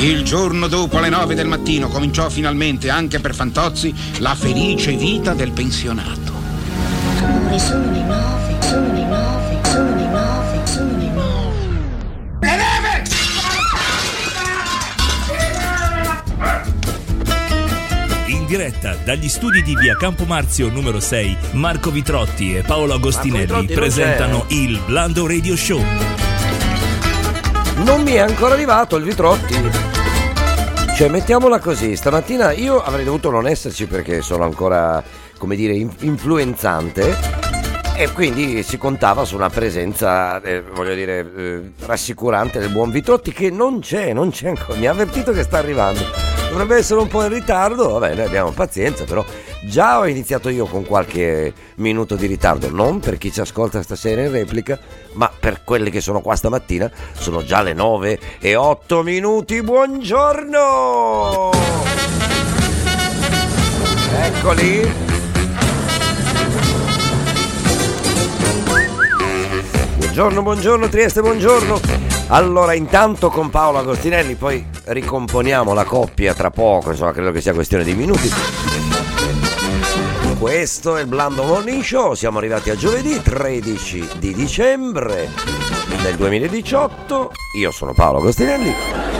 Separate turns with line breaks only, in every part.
Il giorno dopo le nove del mattino cominciò finalmente anche per Fantozzi la felice vita del pensionato.
Amore, sono le nove, sono le nove, sono le nove, sono le nove.
In diretta dagli studi di via Campomarzio numero 6, Marco Vitrotti e Paolo Agostinelli presentano il Blando Radio Show.
Non mi è ancora arrivato il Vitrotti. Cioè, mettiamola così, stamattina io avrei dovuto non esserci perché sono ancora, come dire, in- influenzante. E quindi si contava su una presenza, eh, voglio dire, eh, rassicurante del buon Vitrotti che non c'è, non c'è ancora. Mi ha avvertito che sta arrivando. Dovrebbe essere un po' in ritardo, vabbè, noi abbiamo pazienza, però già ho iniziato io con qualche minuto di ritardo, non per chi ci ascolta stasera in replica, ma per quelli che sono qua stamattina, sono già le 9 e 8 minuti, buongiorno! Eccoli! Buongiorno, buongiorno Trieste, buongiorno. Allora, intanto con Paolo Agostinelli, poi ricomponiamo la coppia tra poco, insomma, credo che sia questione di minuti. Questo è il Blando Morning Show, siamo arrivati a giovedì 13 di dicembre del 2018. Io sono Paolo Agostinelli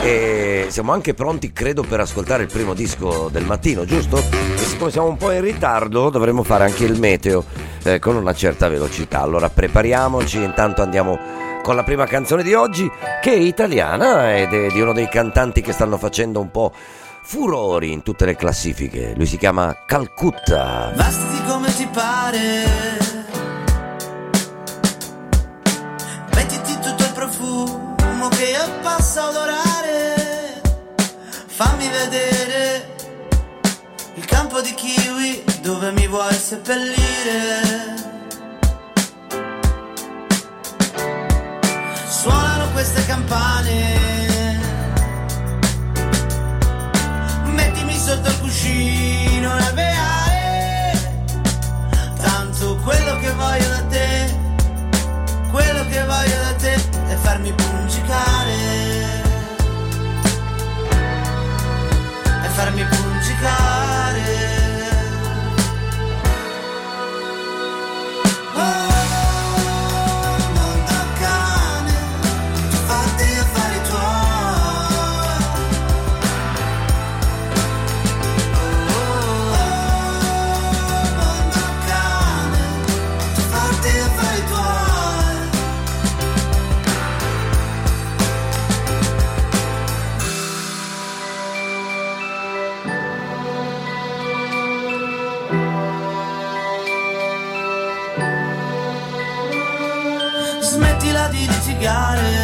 e siamo anche pronti, credo, per ascoltare il primo disco del mattino, giusto? E siccome siamo un po' in ritardo, dovremo fare anche il meteo eh, con una certa velocità. Allora prepariamoci, intanto andiamo con la prima canzone di oggi, che è italiana ed è di uno dei cantanti che stanno facendo un po' furori in tutte le classifiche. Lui si chiama Calcutta.
Vasti come ti pare. Mettiti tutto il profumo che io posso odorare. Fammi vedere il campo di kiwi dove mi vuoi seppellire. Suonano queste campane. Sotto il cuscino e alveare Tanto quello che voglio da te Quello che voglio da te È farmi pungicare È farmi pungicare di litigare.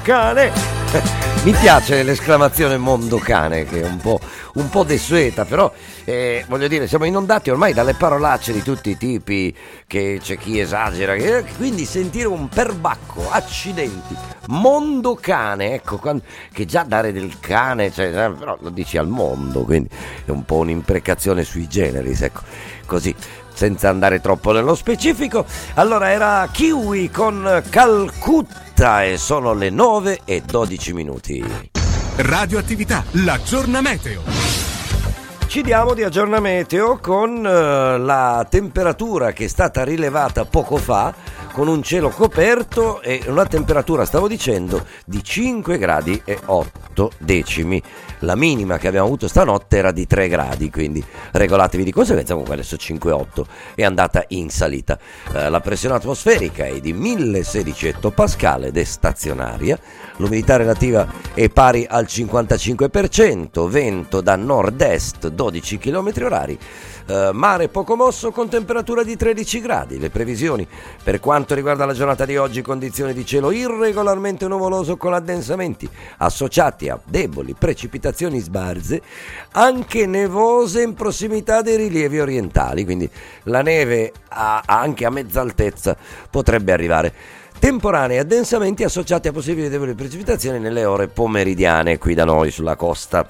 Cane!
Mi piace l'esclamazione mondo cane che è un po', un po' desueta, però eh, voglio dire, siamo inondati ormai dalle parolacce di tutti i tipi, che c'è chi esagera, che- quindi sentire un perbacco, accidenti, mondo cane, ecco, quan- che già dare del cane, cioè, eh, però lo dici al mondo, quindi è un po' un'imprecazione sui generis, ecco, così senza andare troppo nello specifico. Allora era Kiwi con Calcutta e sono le 9 e 12 minuti.
Radioattività, l'aggiorna meteo.
Ci diamo di aggiornamento con eh, la temperatura che è stata rilevata poco fa con un cielo coperto e una temperatura, stavo dicendo, di 5 gradi e 8 decimi. La minima che abbiamo avuto stanotte era di 3 gradi, quindi regolatevi di conseguenza, comunque adesso 5,8 è andata in salita. Eh, la pressione atmosferica è di 1016 ettopascal ed è stazionaria, l'umidità relativa è pari al 55%, vento da nord-est 12 km orari. Uh, mare poco mosso con temperatura di 13 gradi. Le previsioni per quanto riguarda la giornata di oggi, condizioni di cielo irregolarmente nuvoloso con addensamenti associati a deboli precipitazioni sbarze, anche nevose in prossimità dei rilievi orientali, quindi la neve a, anche a mezza altezza potrebbe arrivare temporanei addensamenti associati a possibili deboli precipitazioni nelle ore pomeridiane qui da noi sulla costa.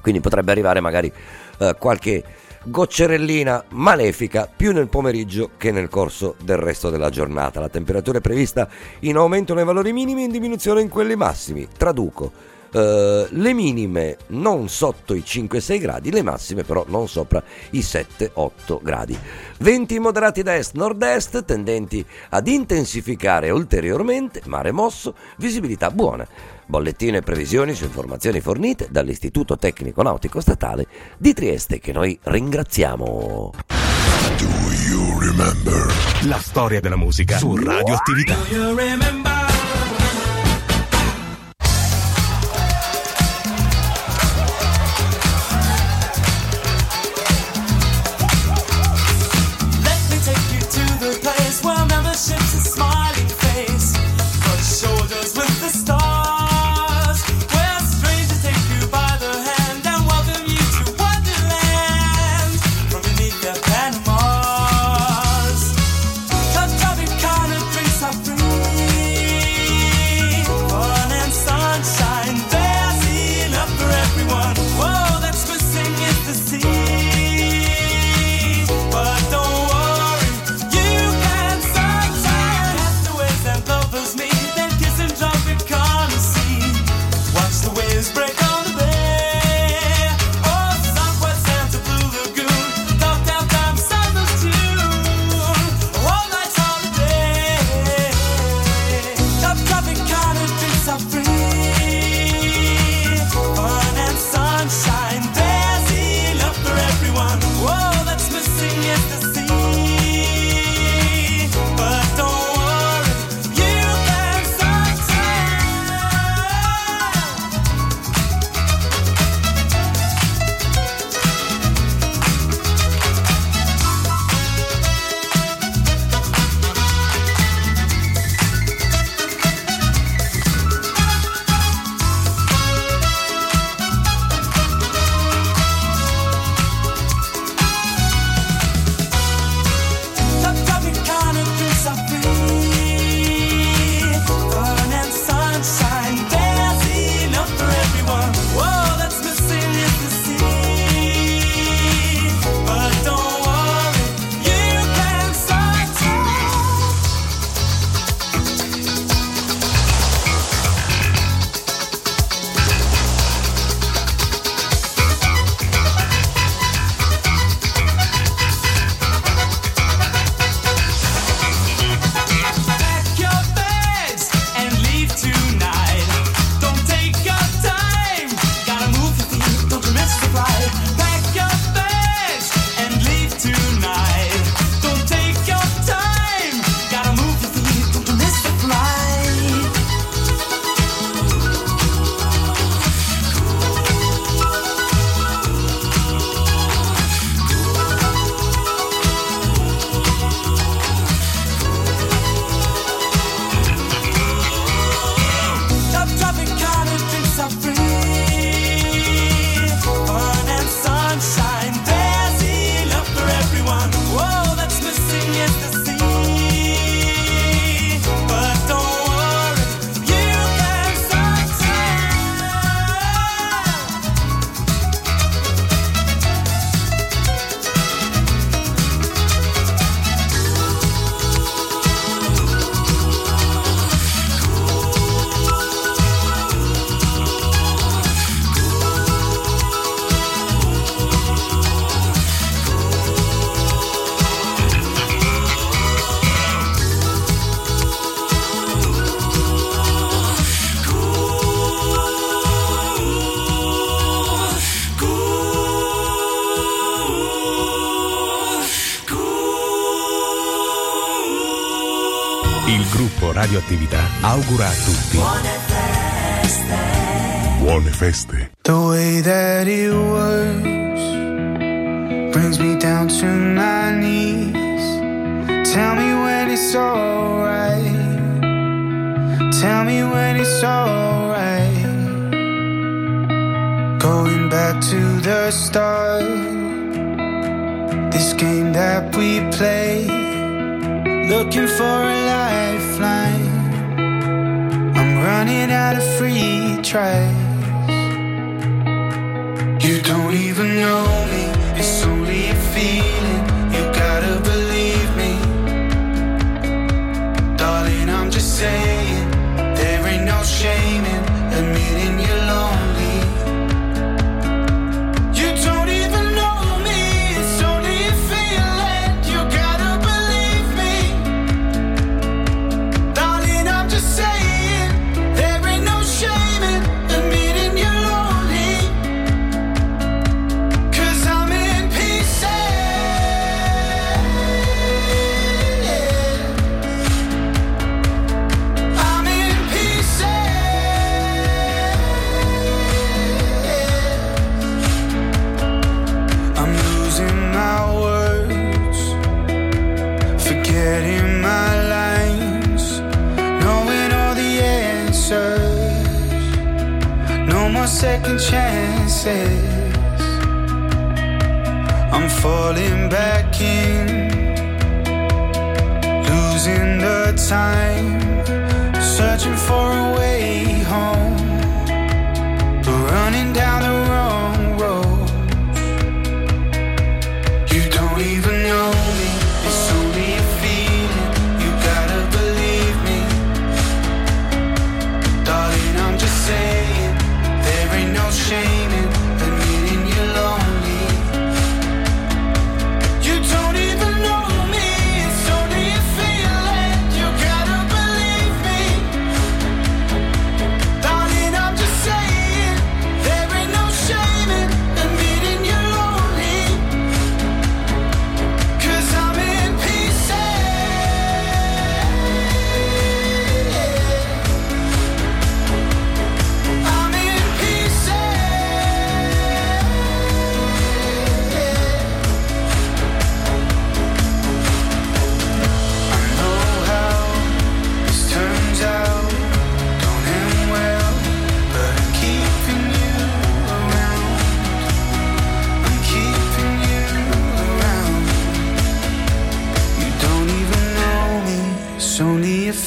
Quindi potrebbe arrivare magari uh, qualche goccerellina malefica più nel pomeriggio che nel corso del resto della giornata. La temperatura è prevista in aumento nei valori minimi e in diminuzione in quelli massimi. Traduco. Uh, le minime non sotto i 5-6 gradi, le massime però non sopra i 7-8 gradi. Venti moderati da est-nord-est tendenti ad intensificare ulteriormente, mare mosso, visibilità buona. Bollettino e previsioni su informazioni fornite dall'Istituto Tecnico Nautico Statale di Trieste che noi ringraziamo.
La storia della musica su radioattività. Radioattività augura a tutti buone feste.
The way that it works brings me down to my knees. Tell me when it's alright. Tell me when it's alright. Going back to the start. This game that we play. Looking for a lifeline. Running out of free tries. You don't even know me, it's only a feeling. Second chances. I'm falling back in, losing the time, searching for a way home, running down the wrong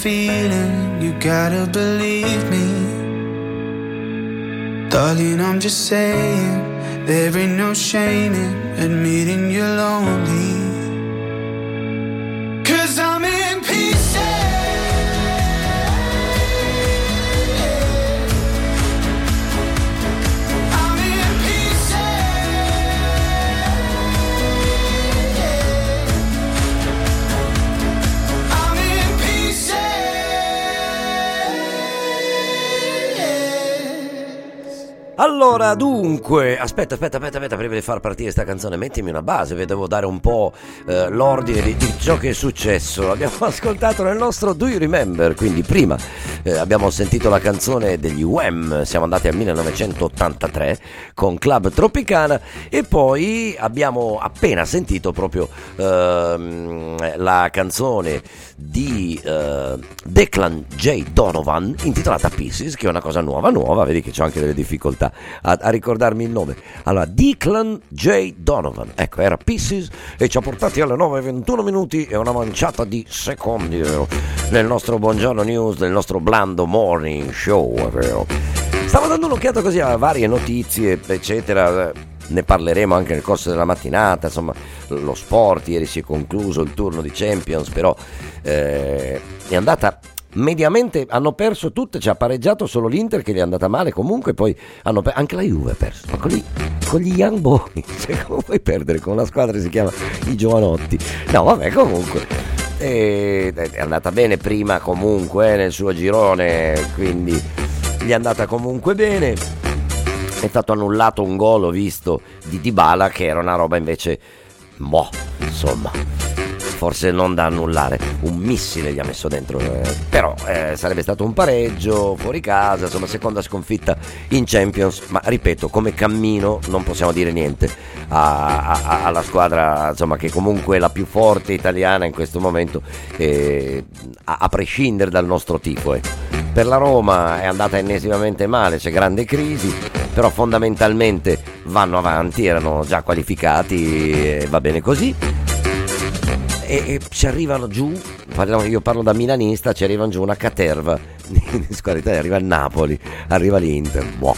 feeling. You gotta believe me. Darling, I'm just saying, there ain't no shame in admitting you're lonely.
Allora, dunque, aspetta, aspetta, aspetta, aspetta, prima di far partire questa canzone, mettimi una base, vi devo dare un po' eh, l'ordine di, di ciò che è successo. Abbiamo ascoltato nel nostro Do You Remember, quindi prima eh, abbiamo sentito la canzone degli Wham, siamo andati al 1983 con Club Tropicana e poi abbiamo appena sentito proprio ehm, la canzone di eh, Declan J. Donovan intitolata Pieces, che è una cosa nuova, nuova, vedi che ho anche delle difficoltà a, a ricordarmi il nome. Allora, Declan J. Donovan, ecco, era Pieces e ci ha portati alle 9.21 minuti e una manciata di secondi, vero? Nel nostro Buongiorno News, nel nostro blando morning show, vero? Stavo dando un'occhiata così a varie notizie, eccetera. Ne parleremo anche nel corso della mattinata, insomma, lo sport, ieri si è concluso il turno di Champions, però eh, è andata mediamente hanno perso tutte, ci ha pareggiato solo l'Inter che gli è andata male, comunque poi per- anche la Juve ha perso, con, gli, con gli Young Boys, cioè, come puoi perdere con una squadra che si chiama i Giovanotti? No, vabbè, comunque e- è andata bene prima comunque eh, nel suo girone, quindi gli è andata comunque bene. È stato annullato un gol, visto, di Dybala che era una roba invece, boh, insomma, forse non da annullare. Un missile gli ha messo dentro, eh, però eh, sarebbe stato un pareggio fuori casa, insomma seconda sconfitta in Champions, ma ripeto, come cammino non possiamo dire niente a- a- alla squadra insomma, che comunque è la più forte italiana in questo momento, eh, a-, a prescindere dal nostro tifo. eh. Per la Roma è andata ennesimamente male, c'è grande crisi, però fondamentalmente vanno avanti, erano già qualificati e va bene così. E, e ci arrivano giù, parliamo- io parlo da milanista, ci arrivano giù una caterva di squadra italiana, arriva il Napoli, arriva l'Inter. Boh.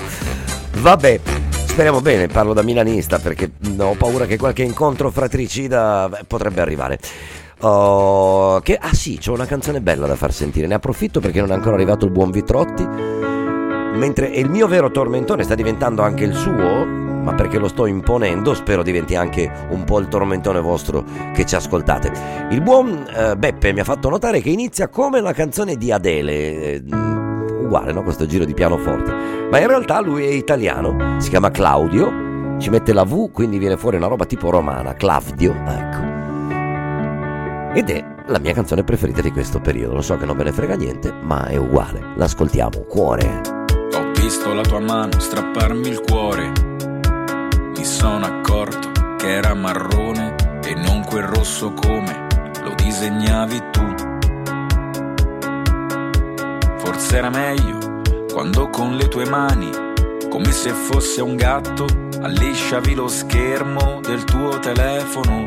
Vabbè, speriamo bene, parlo da milanista perché ho paura che qualche incontro fratricida potrebbe arrivare. Oh, che, ah sì, c'è una canzone bella da far sentire, ne approfitto perché non è ancora arrivato il buon Vitrotti. Mentre il mio vero tormentone sta diventando anche il suo, ma perché lo sto imponendo, spero diventi anche un po' il tormentone vostro che ci ascoltate. Il buon eh, Beppe mi ha fatto notare che inizia come la canzone di Adele, eh, uguale, no? Questo giro di pianoforte. Ma in realtà lui è italiano, si chiama Claudio, ci mette la V, quindi viene fuori una roba tipo romana, Claudio, ecco. Ed è la mia canzone preferita di questo periodo. Lo so che non ve ne frega niente, ma è uguale. L'ascoltiamo, cuore.
Ho visto la tua mano strapparmi il cuore. Mi sono accorto che era marrone e non quel rosso come lo disegnavi tu. Forse era meglio quando con le tue mani, come se fosse un gatto, allisciavi lo schermo del tuo telefono.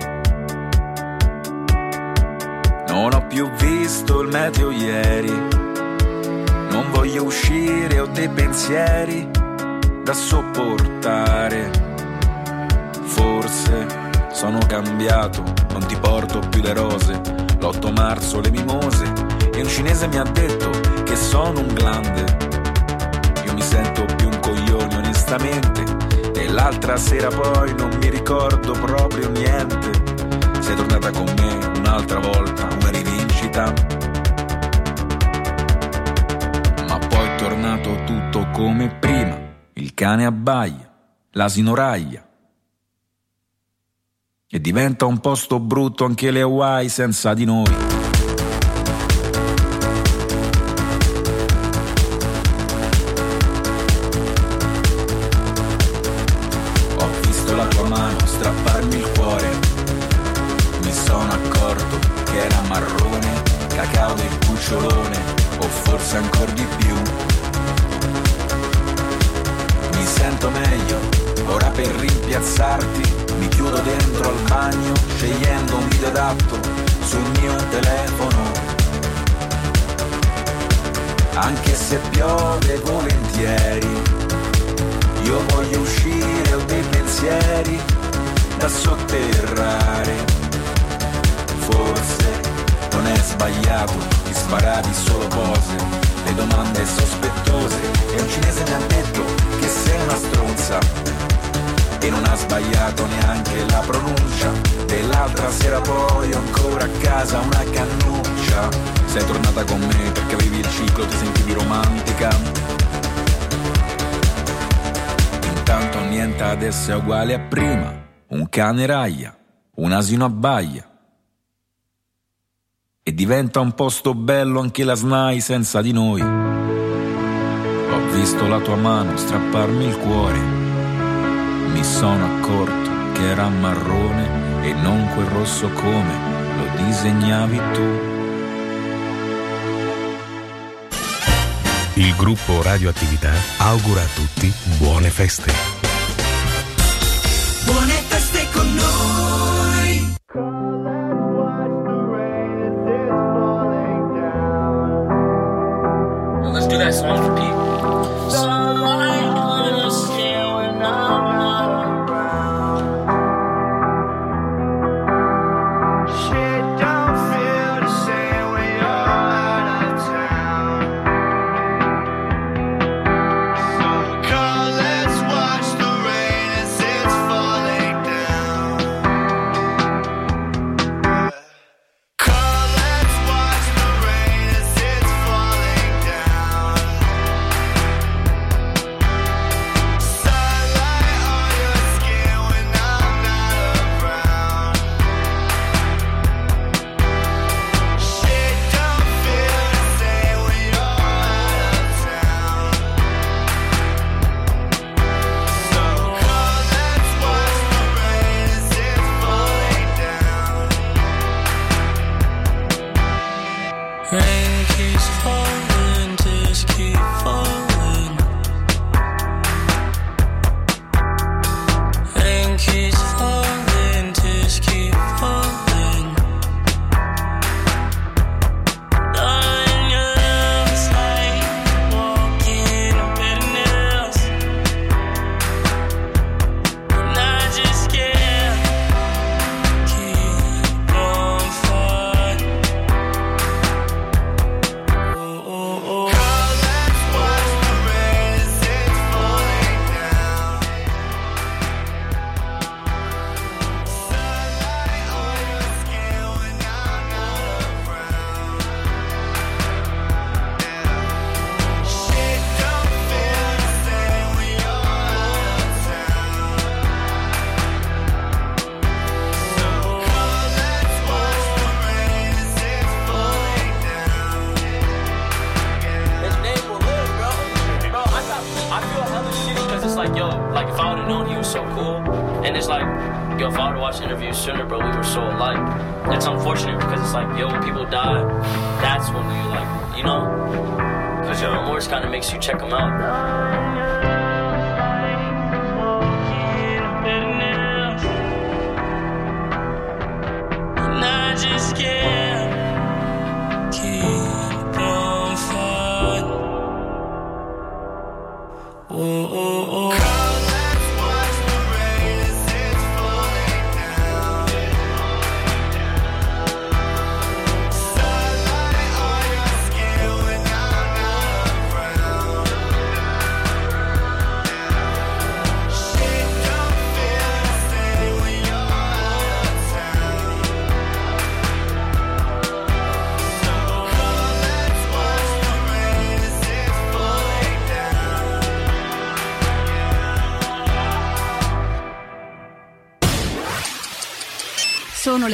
Non ho più visto il meteo ieri. Non voglio uscire, ho dei pensieri da sopportare. Cambiato, non ti porto più le rose. L'8 marzo le mimose e un cinese mi ha detto che sono un grande. Io mi sento più un coglione onestamente e l'altra sera poi non mi ricordo proprio niente. Sei tornata con me un'altra volta, una rivincita. Ma poi è tornato tutto come prima. Il cane abbaia, l'asino raglia. E diventa un posto brutto anche le Hawaii senza di noi. Un cane raglia, un asino abbaia. E diventa un posto bello anche la SNAI senza di noi. Ho visto la tua mano strapparmi il cuore. Mi sono accorto che era marrone e non quel rosso come lo disegnavi tu.
Il gruppo Radioattività augura a tutti buone feste.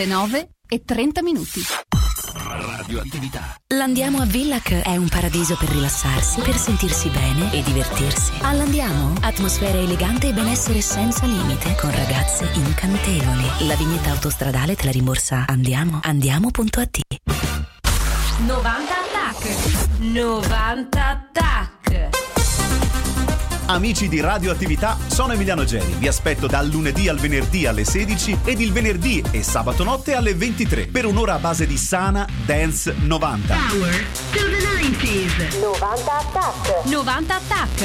Le 9 e 30 minuti.
Radioattività.
L'Andiamo a Villac è un paradiso per rilassarsi, per sentirsi bene e divertirsi. All'Andiamo, atmosfera elegante e benessere senza limite, con ragazze incantevoli. La vignetta autostradale te la rimborsa Andiamo, andiamo.at.
90 attack. 90 attack.
Amici di Radioattività, sono Emiliano Geri. Vi aspetto dal lunedì al venerdì alle 16 ed il venerdì e sabato notte alle 23 per un'ora a base di sana dance 90.
Power to the 90s. 90 attack. 90 attack.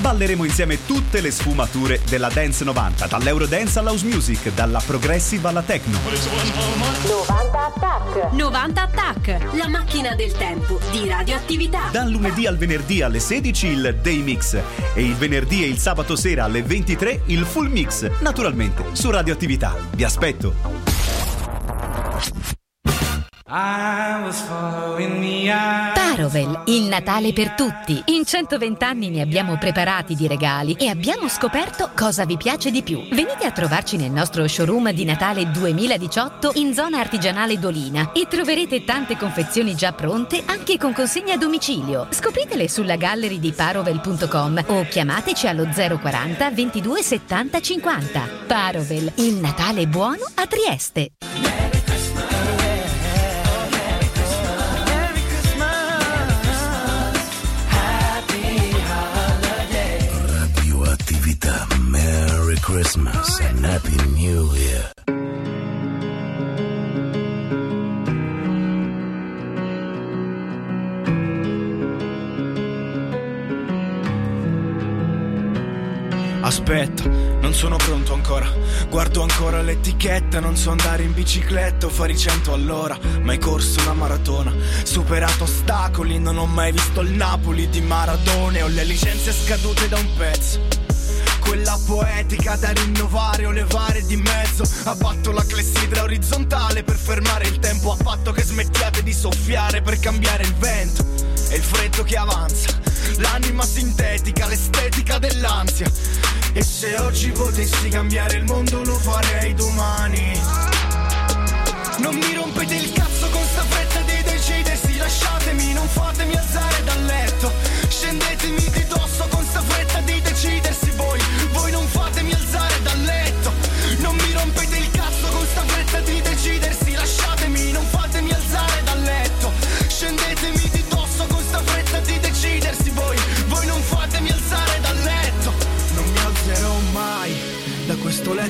Balleremo insieme tutte le sfumature della dance 90, dall'eurodance all'house music, dalla progressive alla techno.
90 attack. 90 attack. La macchina del tempo di radioattività.
Dal lunedì al venerdì alle 16 il Day Mix e il venerdì e il sabato sera alle 23 il Full Mix, naturalmente su Radioattività. Vi aspetto.
I was following the eye.
Parovel, il Natale per tutti. In 120 anni ne abbiamo preparati di regali e abbiamo scoperto cosa vi piace di più. Venite a trovarci nel nostro showroom di Natale 2018 in zona artigianale Dolina e troverete tante confezioni già pronte anche con consegna a domicilio. Scopritele sulla gallery di parovel.com o chiamateci allo 040 22 70 50. Parovel, il Natale buono a Trieste.
Christmas and Happy New Year.
Aspetta, non sono pronto ancora. Guardo ancora l'etichetta, non so andare in bicicletta o fare i 100 all'ora. Mai corso una maratona, superato ostacoli, non ho mai visto il Napoli di Maradone. Ho le licenze scadute da un pezzo. Quella poetica da rinnovare o levare di mezzo. Abbatto la clessidra orizzontale per fermare il tempo. A patto che smettiate di soffiare per cambiare il vento. E il freddo che avanza. L'anima sintetica, l'estetica dell'ansia. E se oggi potessi cambiare il mondo lo farei domani. Non mi rompete il cazzo con sta fretta di decidersi Lasciatemi, non fatemi alzare dal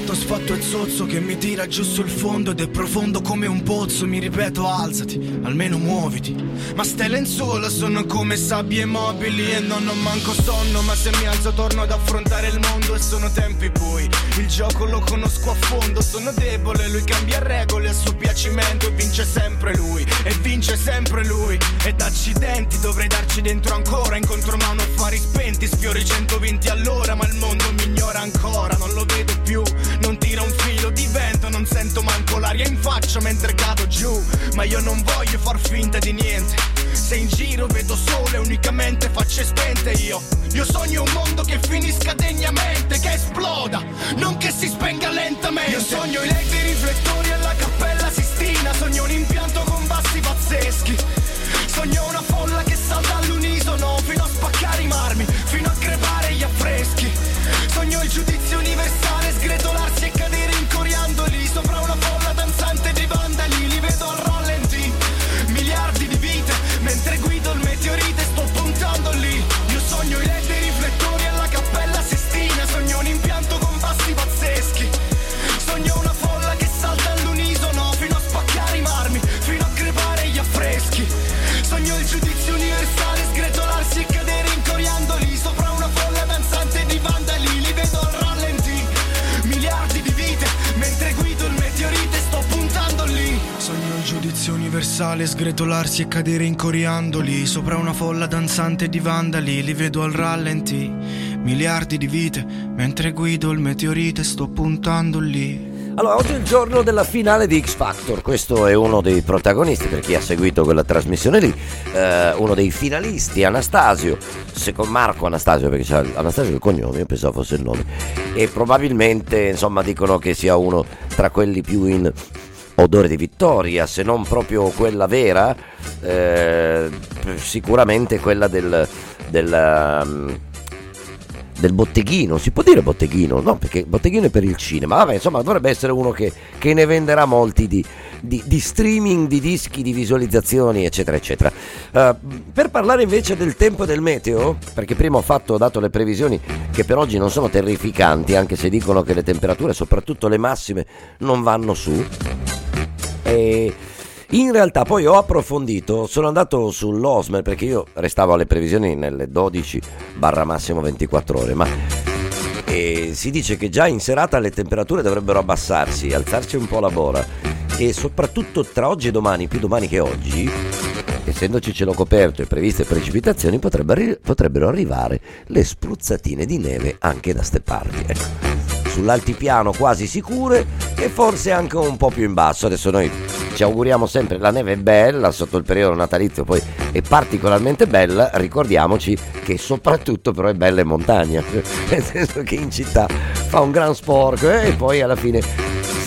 letto sfatto e zozzo che mi tira giù sul fondo ed è profondo come un pozzo. Mi ripeto, alzati, almeno muoviti. Ma ste lenzuola sono come sabbie mobili e non ho manco sonno. Ma se mi alzo torno ad affrontare il mondo e sono tempi bui. Il gioco lo conosco a fondo, sono debole. Lui cambia regole a suo piacimento e vince sempre lui. E vince sempre lui. Ed accidenti dovrei darci dentro ancora. Incontro mano affari spenti, sfiori 120 all'ora. Ma il mondo mi ignora ancora, non lo vedo più. Non tira un filo di vento, non sento manco l'aria in faccia mentre cado giù. Ma io non voglio far finta di niente. Se in giro vedo sole, unicamente facce spente io. Io sogno un mondo che finisca degnamente, che esploda, non che si spenga lentamente. Io sogno i LED, i riflettori e la cappella Sistina. Sogno un impianto con bassi pazzeschi. Sogno una folla che salta all'unisono fino a spaccare i marmi, fino a sale, sgretolarsi e cadere in coriandoli Sopra una folla danzante di vandali Li vedo al rallenti, miliardi di vite Mentre guido il meteorite sto puntando lì.
Allora, oggi è il giorno della finale di X Factor, questo è uno dei protagonisti per chi ha seguito quella trasmissione lì, eh, uno dei finalisti, Anastasio, secondo Marco Anastasio, perché c'è Anastasio il cognome, io pensavo fosse il nome, e probabilmente insomma dicono che sia uno tra quelli più in odore di vittoria, se non proprio quella vera, eh, sicuramente quella del... del um, del botteghino, si può dire botteghino? No, perché botteghino è per il cinema, vabbè, insomma, dovrebbe essere uno che, che ne venderà molti di, di- di streaming, di dischi, di visualizzazioni, eccetera, eccetera. Eh, per parlare invece del tempo del meteo, perché prima ho fatto, ho dato le previsioni che per oggi non sono terrificanti, anche se dicono che le temperature, soprattutto le massime, non vanno su. E in realtà poi ho approfondito, sono andato sull'Osmer perché io restavo alle previsioni nelle 12 barra massimo 24 ore, ma e si dice che già in serata le temperature dovrebbero abbassarsi, alzarsi un po' la bora e soprattutto tra oggi e domani, più domani che oggi, essendoci cielo coperto e previste precipitazioni, potrebbero, potrebbero arrivare le spruzzatine di neve anche da ste parti. Ecco sull'altipiano quasi sicure e forse anche un po' più in basso. Adesso noi ci auguriamo sempre, la neve è bella sotto il periodo natalizio, poi è particolarmente bella, ricordiamoci che soprattutto però è bella in montagna, nel senso che in città fa un gran sporco eh, e poi alla fine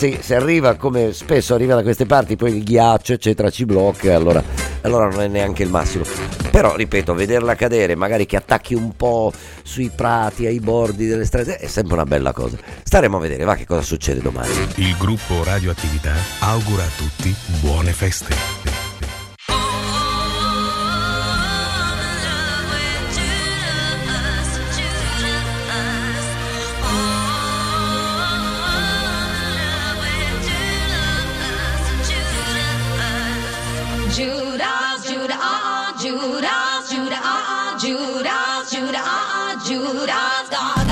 se, se arriva come spesso arriva da queste parti poi il ghiaccio eccetera ci blocca allora, allora non è neanche il massimo. Però ripeto vederla cadere magari che attacchi un po' sui prati ai bordi delle strade è sempre una bella cosa. Staremo a vedere va che cosa succede domani.
Il gruppo Radioattività augura a tutti buone feste.
Ah, ah,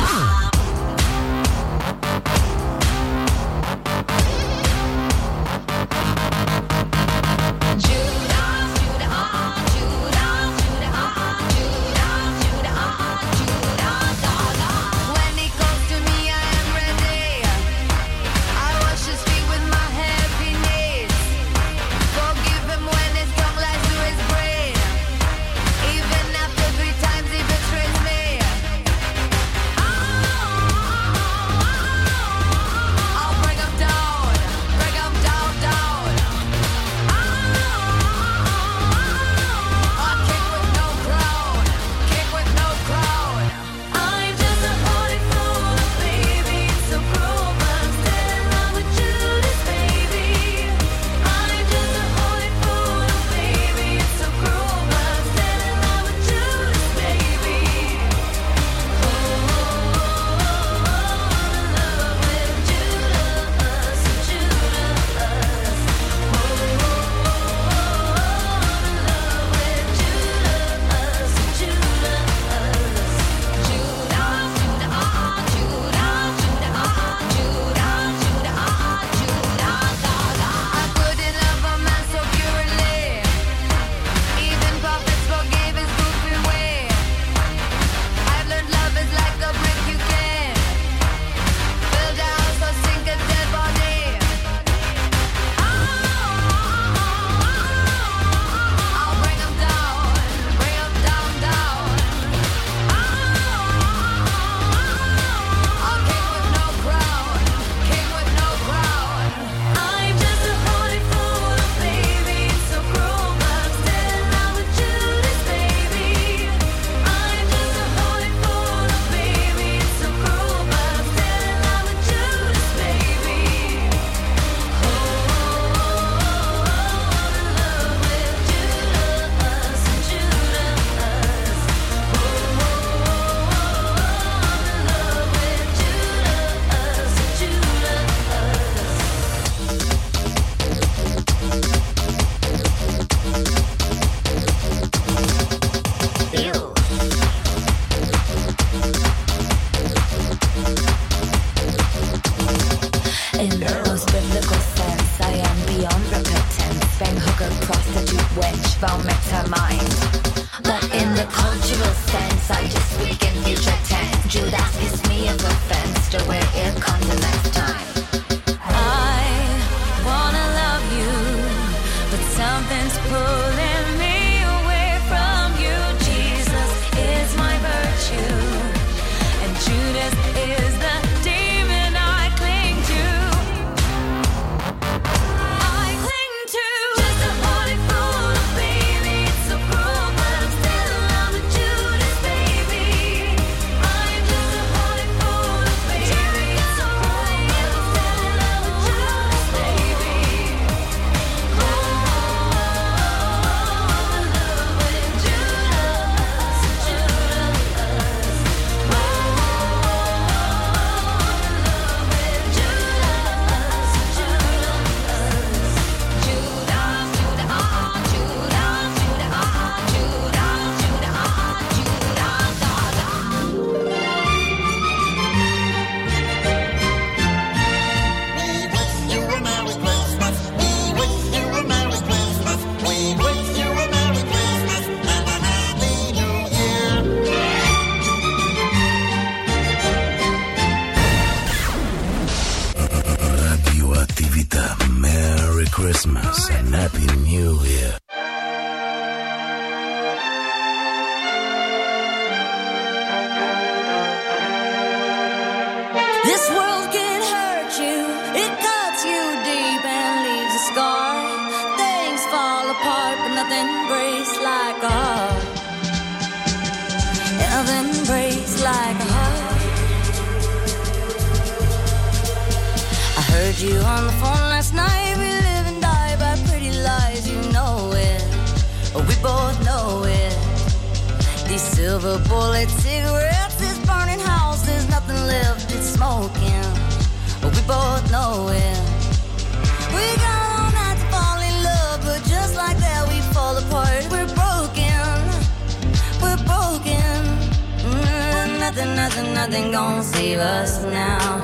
nothing, nothing, gonna save us now.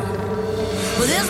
Well, this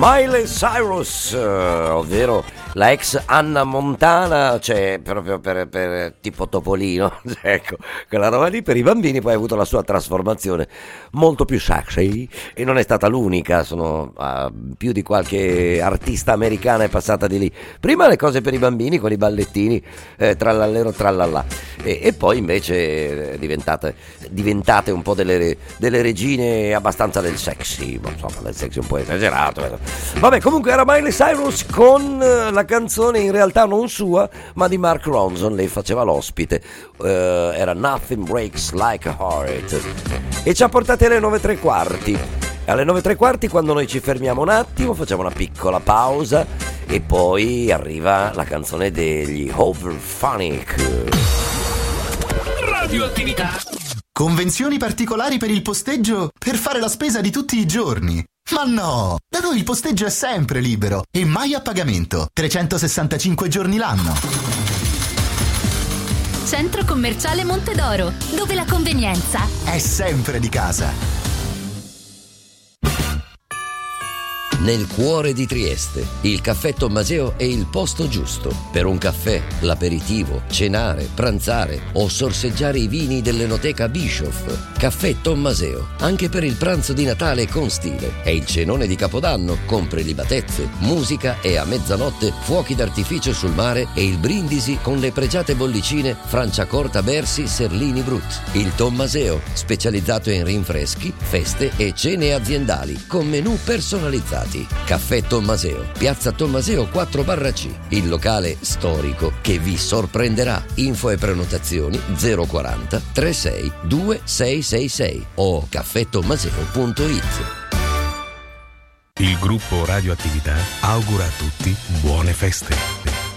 Miley Cyrus, eh, ovvero la ex Anna Montana, cioè proprio per, per tipo Topolino, ecco, quella roba lì per i bambini poi ha avuto la sua trasformazione molto più sexy e non è stata l'unica, sono ah, più di qualche artista americana è passata di lì. Prima le cose per i bambini con i ballettini, eh, trallallero trallallà, e, e poi invece eh, diventate, diventate un po' delle, delle regine abbastanza del sexy, ma insomma del sexy un po' esagerato. eh. Vabbè, comunque era Miley Cyrus con eh, la canzone in realtà non sua, ma di Mark Ronson, lei faceva l'ospite, eh, era Nothing Breaks Like a Heart. E ci ha portati alle 9 e tre quarti. Alle 9 e tre quarti quando noi ci fermiamo un attimo, facciamo una piccola pausa e poi arriva la canzone degli Overphonic.
Radioattività. Convenzioni particolari per il posteggio per fare la spesa di tutti i giorni. Ma no! Da noi il posteggio è sempre libero e mai a pagamento. 365 giorni l'anno.
Centro commerciale Montedoro, dove la convenienza
È sempre di casa.
Nel cuore di Trieste. Il caffè Tommaseo è il posto giusto per un caffè, l'aperitivo, cenare, pranzare o sorseggiare i vini dell'enoteca Bischoff. Caffè Tommaseo, anche per il pranzo di Natale con stile. E il cenone di Capodanno con prelibatezze, musica e a mezzanotte fuochi d'artificio sul mare e il brindisi con le pregiate bollicine Franciacorta Bersi Serlini Brut. Il Tommaseo, specializzato in rinfreschi, feste e cene aziendali con menù personalizzati. Caffè Tommaseo, Piazza Tommaseo 4 barra C, il locale storico che vi sorprenderà. Info e prenotazioni 040 36 2666 o caffettommaseo.it.
Il gruppo Radioattività augura a tutti buone feste.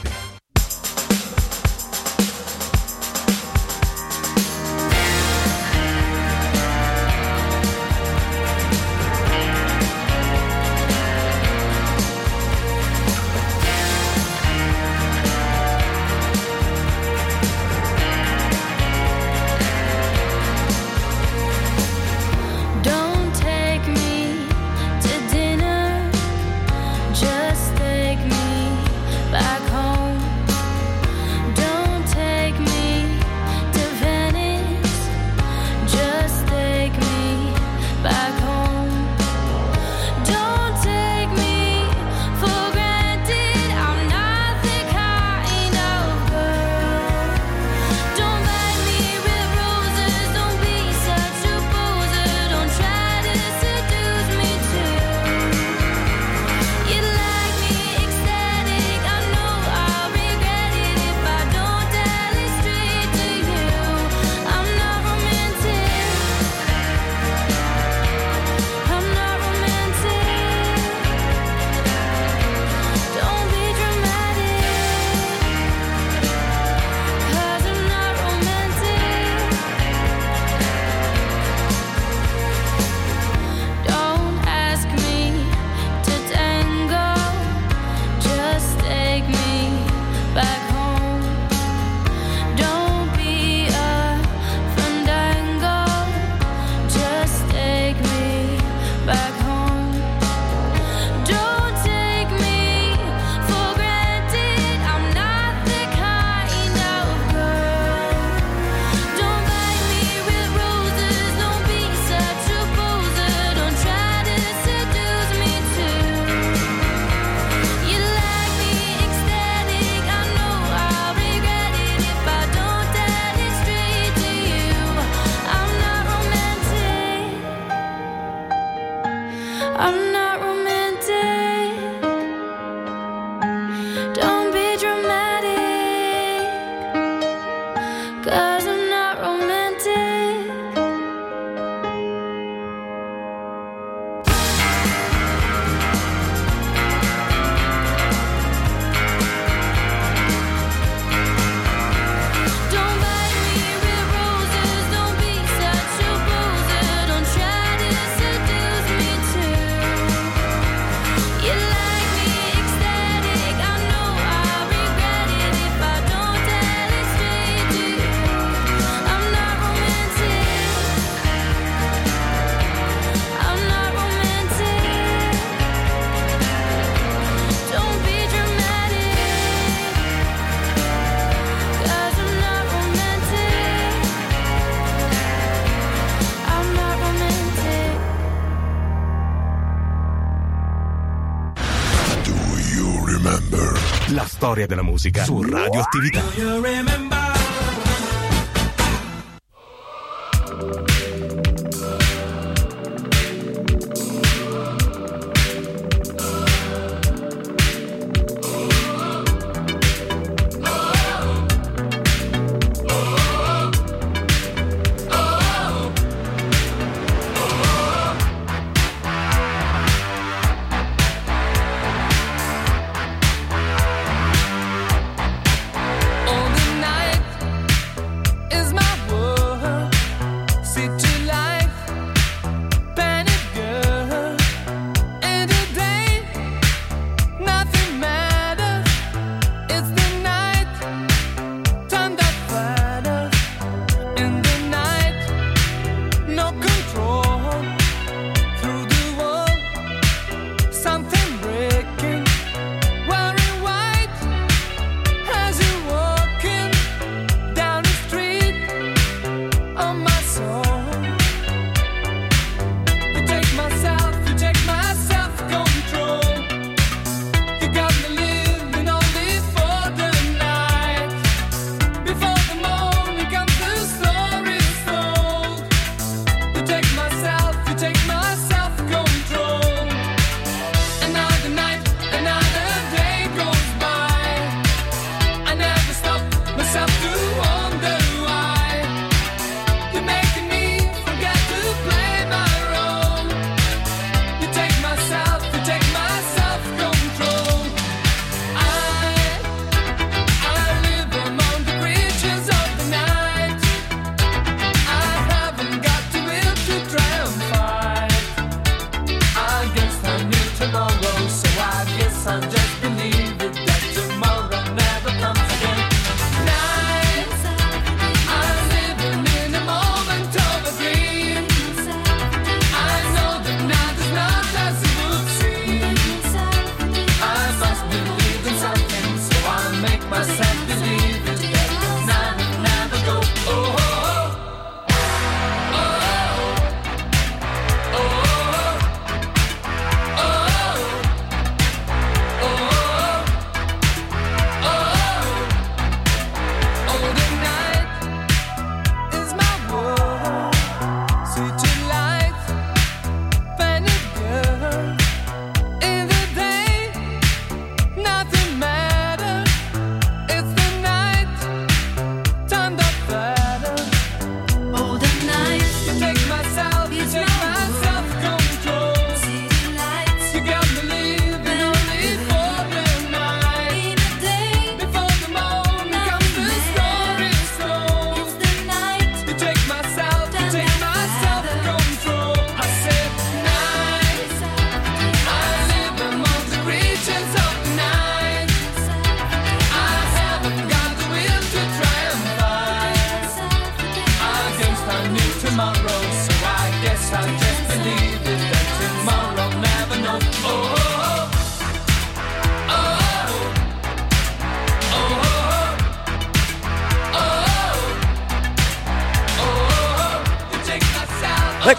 Della musica su Radioattività.
On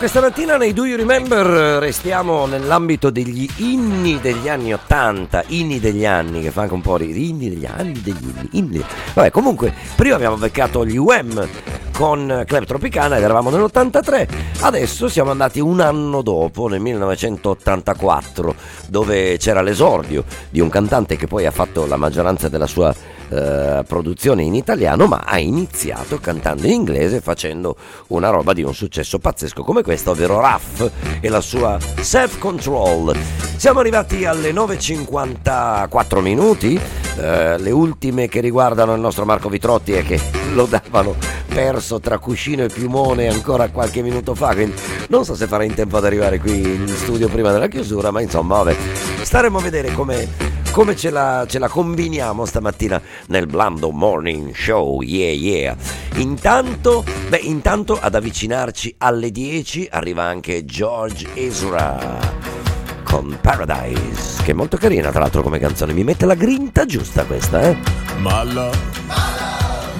questa mattina nei Do You Remember eh, restiamo nell'ambito degli inni degli anni 80, inni degli anni, che fa anche un po' di inni degli anni, degli inni, inni. Vabbè, comunque, prima abbiamo beccato gli Wham con Club Tropicana ed eravamo nell'83, adesso siamo andati un anno dopo, nel 1984, dove c'era l'esordio di un cantante che poi ha fatto la maggioranza della sua eh, produzione in italiano, ma ha iniziato cantando in inglese facendo una roba di un successo pazzesco come questa, ovvero Raff e la sua Self Control. Siamo arrivati alle 9.54 minuti, eh, le ultime che riguardano il nostro Marco Vitrotti e che lo davano perso tra cuscino e piumone ancora qualche minuto fa, quindi non so se farà in tempo ad arrivare qui in studio prima della chiusura, ma insomma, vabbè, staremo a vedere come come ce la, ce la combiniamo stamattina nel Blando Morning Show, yeah yeah. Intanto, beh, intanto ad avvicinarci alle 10 arriva anche George Ezra con Paradise, che è molto carina tra l'altro come canzone, mi mette la grinta giusta questa, eh?
My love.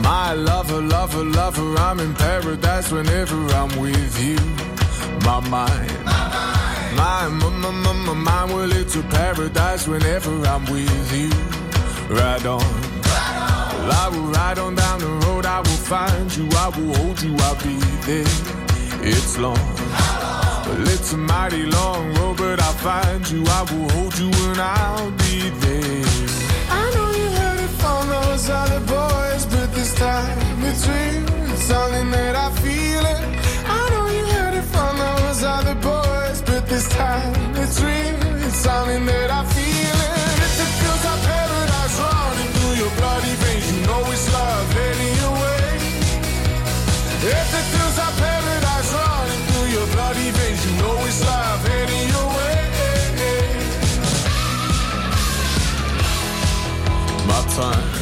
My lover, lover, lover, I'm in paradise whenever I'm with you. My mind. My, mind, my, my, my, my mind, well, it's a paradise whenever I'm with you. Ride on. Well, I will ride on down the road, I will find you, I will hold you, I'll be there. It's long. Well, it's a mighty long road, but I'll find you, I will hold you, and I'll be there. I know you heard it from those other boys, this time it's real. It's something that I feel it. I know you heard it from those other boys, but this time it's real. It's something that I feel it. If it feels like paradise running through your bloody veins, you know it's love heading your way. If it feels like paradise running through your bloody veins, you know it's love heading your way. My time.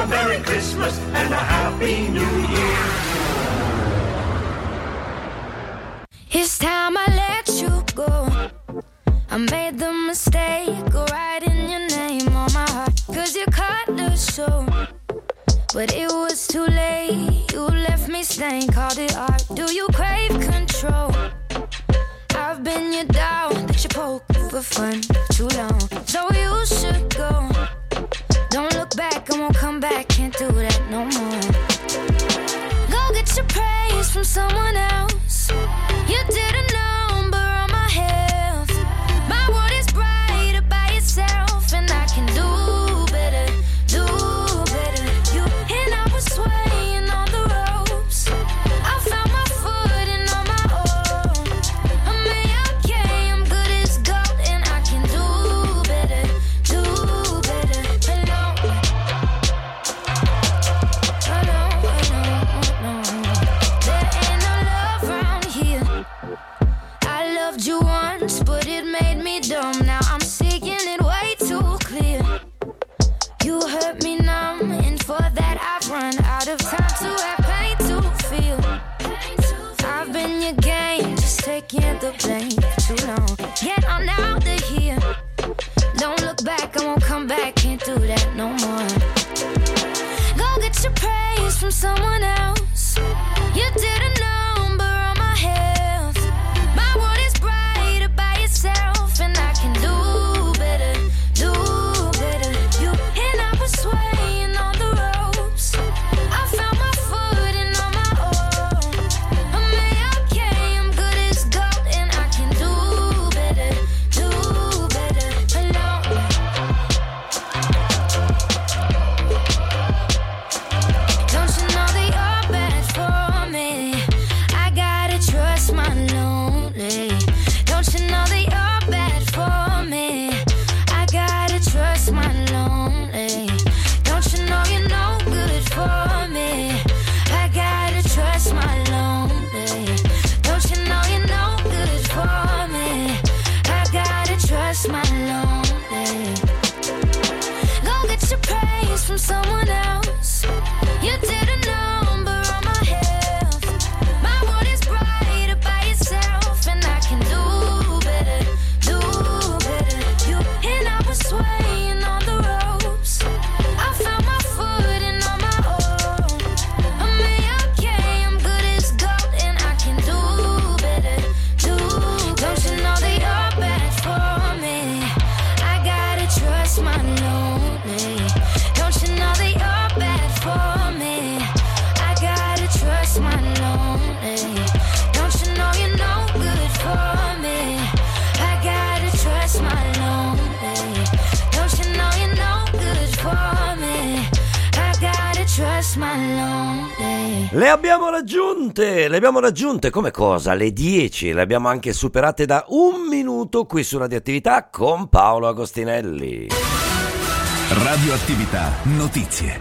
a Merry Christmas and a Happy New Year.
It's time I let you go. I made the mistake of writing your name on my heart. tried the show. But it was too late. You left me stained, called it art. Do you crave control? I've been your down that you poke for fun
raggiunte, le abbiamo raggiunte come cosa? Le 10, le abbiamo anche superate da un minuto qui su Radioattività con Paolo Agostinelli.
Radioattività Notizie.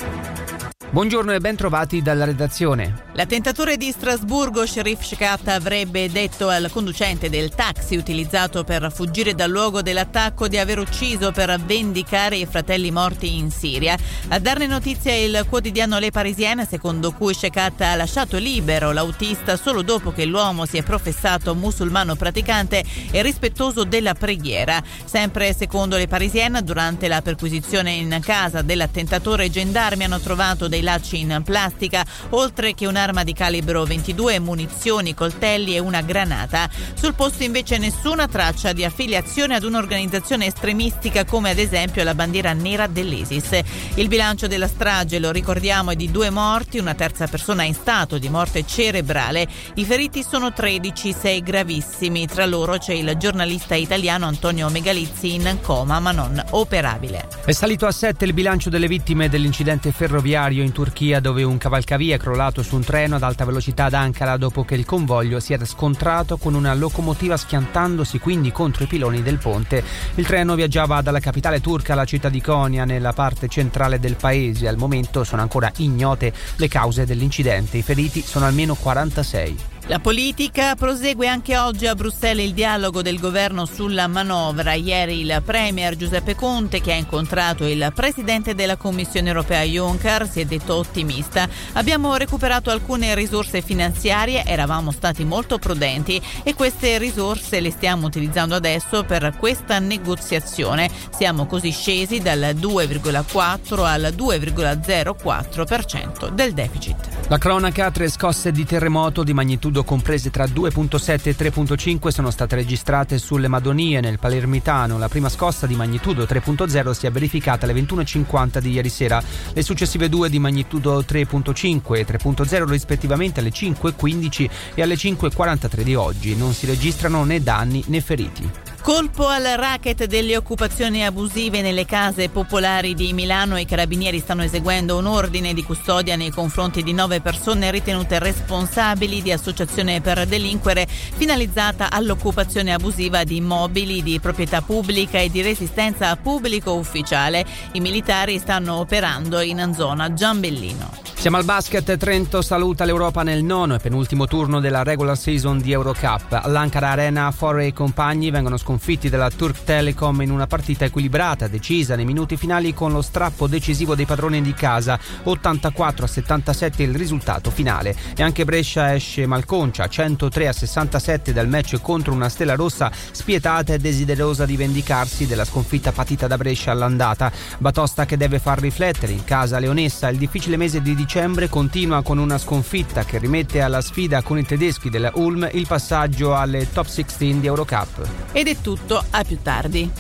Buongiorno e ben trovati dalla redazione.
L'attentatore di Strasburgo, Sherif Shekat, avrebbe detto al conducente del taxi utilizzato per fuggire dal luogo dell'attacco di aver ucciso per vendicare i fratelli morti in Siria. A darne notizia il quotidiano Le Parisienne, secondo cui Shekat ha lasciato libero l'autista solo dopo che l'uomo si è professato musulmano praticante e rispettoso della preghiera. Sempre secondo Le Parisienne, durante la perquisizione in casa dell'attentatore, i gendarmi hanno trovato dei lacci in plastica, oltre che un'arma di calibro 22, munizioni, coltelli e una granata. Sul posto invece nessuna traccia di affiliazione ad un'organizzazione estremistica come ad esempio la bandiera nera dell'ISIS. Il bilancio della strage, lo ricordiamo, è di due morti, una terza persona in stato di morte cerebrale. I feriti sono 13, 6 gravissimi. Tra loro c'è il giornalista italiano Antonio Megalizzi in coma ma non operabile.
È salito a 7 il bilancio delle vittime dell'incidente ferroviario in Turchia dove un cavalcavia è crollato su un treno ad alta velocità ad Ankara dopo che il convoglio si era scontrato con una locomotiva schiantandosi quindi contro i piloni del ponte. Il treno viaggiava dalla capitale turca alla città di Konya nella parte centrale del paese. Al momento sono ancora ignote le cause dell'incidente. I feriti sono almeno 46.
La politica prosegue anche oggi a Bruxelles il dialogo del governo sulla manovra. Ieri il Premier Giuseppe Conte, che ha incontrato il Presidente della Commissione europea Juncker, si è detto ottimista. Abbiamo recuperato alcune risorse finanziarie, eravamo stati molto prudenti e queste risorse le stiamo utilizzando adesso per questa negoziazione. Siamo così scesi dal 2,4 al 2,04% del deficit.
La cronaca, tre scosse di terremoto di magnitudo comprese tra 2.7 e 3.5 sono state registrate sulle Madonie nel Palermitano. La prima scossa di magnitudo 3.0 si è verificata alle 21.50 di ieri sera, le successive due di magnitudo 3.5 e 3.0 rispettivamente alle 5.15 e alle 5.43 di oggi. Non si registrano né danni né feriti.
Colpo al racket delle occupazioni abusive nelle case popolari di Milano. I carabinieri stanno eseguendo un ordine di custodia nei confronti di nove persone ritenute responsabili di associazione per delinquere finalizzata all'occupazione abusiva di immobili di proprietà pubblica e di resistenza pubblico ufficiale. I militari stanno operando in zona Giambellino.
Siamo al basket, Trento saluta l'Europa nel nono e penultimo turno della regular season di Eurocup. All'Ankara Arena Forre e compagni vengono sconfitti dalla Turk Telecom in una partita equilibrata, decisa nei minuti finali con lo strappo decisivo dei padroni di casa, 84 a 77 il risultato finale. E anche Brescia esce malconcia, 103 a 67 dal match contro una stella rossa spietata e desiderosa di vendicarsi della sconfitta patita da Brescia all'andata. Batosta che deve far riflettere in casa leonessa il difficile mese di dicembre continua con una sconfitta che rimette alla sfida con i tedeschi della Ulm il passaggio alle top 16 di Eurocup.
Ed è tutto, a più tardi.